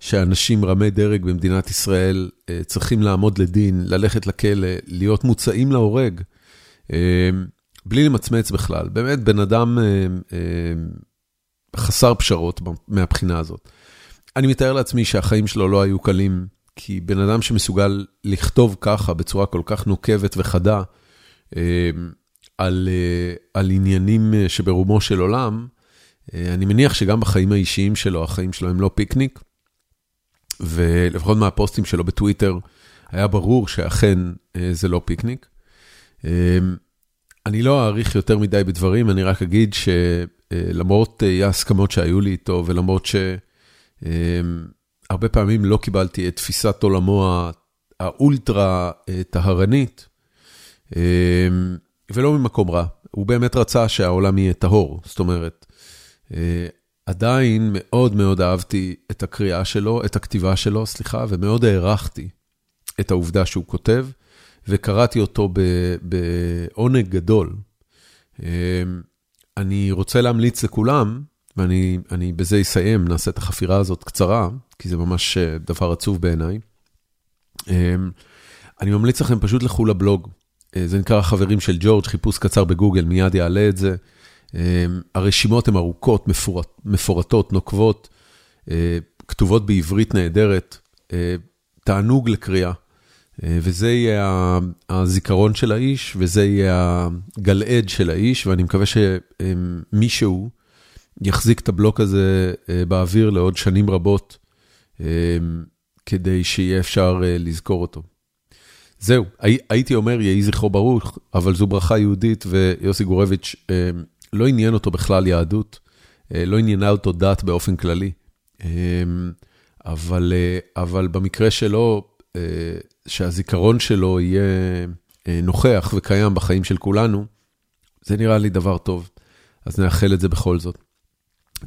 שאנשים רמי דרג במדינת ישראל צריכים לעמוד לדין, ללכת לכלא, להיות מוצאים להורג, בלי למצמץ בכלל. באמת, בן אדם חסר פשרות מהבחינה הזאת. אני מתאר לעצמי שהחיים שלו לא היו קלים, כי בן אדם שמסוגל לכתוב ככה, בצורה כל כך נוקבת וחדה, על, על עניינים שברומו של עולם, אני מניח שגם בחיים האישיים שלו, החיים שלו הם לא פיקניק, ולפחות מהפוסטים שלו בטוויטר, היה ברור שאכן זה לא פיקניק. אני לא אאריך יותר מדי בדברים, אני רק אגיד שלמרות ההסכמות שהיו לי איתו, ולמרות שהרבה פעמים לא קיבלתי את תפיסת עולמו האולטרה טהרנית, ולא ממקום רע, הוא באמת רצה שהעולם יהיה טהור, זאת אומרת, עדיין מאוד מאוד אהבתי את הקריאה שלו, את הכתיבה שלו, סליחה, ומאוד הערכתי את העובדה שהוא כותב, וקראתי אותו בעונג גדול. אני רוצה להמליץ לכולם, ואני בזה אסיים, נעשה את החפירה הזאת קצרה, כי זה ממש דבר עצוב בעיניי. אני ממליץ לכם פשוט לכו לבלוג, זה נקרא חברים של ג'ורג', חיפוש קצר בגוגל, מיד יעלה את זה. הרשימות הן ארוכות, מפורטות, נוקבות, כתובות בעברית נהדרת, תענוג לקריאה. וזה יהיה הזיכרון של האיש, וזה יהיה הגלעד של האיש, ואני מקווה שמישהו יחזיק את הבלוק הזה באוויר לעוד שנים רבות, כדי שיהיה אפשר לזכור אותו. זהו, הייתי אומר יהי זכרו ברוך, אבל זו ברכה יהודית, ויוסי גורביץ' לא עניין אותו בכלל יהדות, לא עניינה אותו דת באופן כללי. אבל, אבל במקרה שלו, שהזיכרון שלו יהיה נוכח וקיים בחיים של כולנו, זה נראה לי דבר טוב. אז נאחל את זה בכל זאת.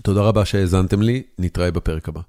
תודה רבה שהאזנתם לי, נתראה בפרק הבא.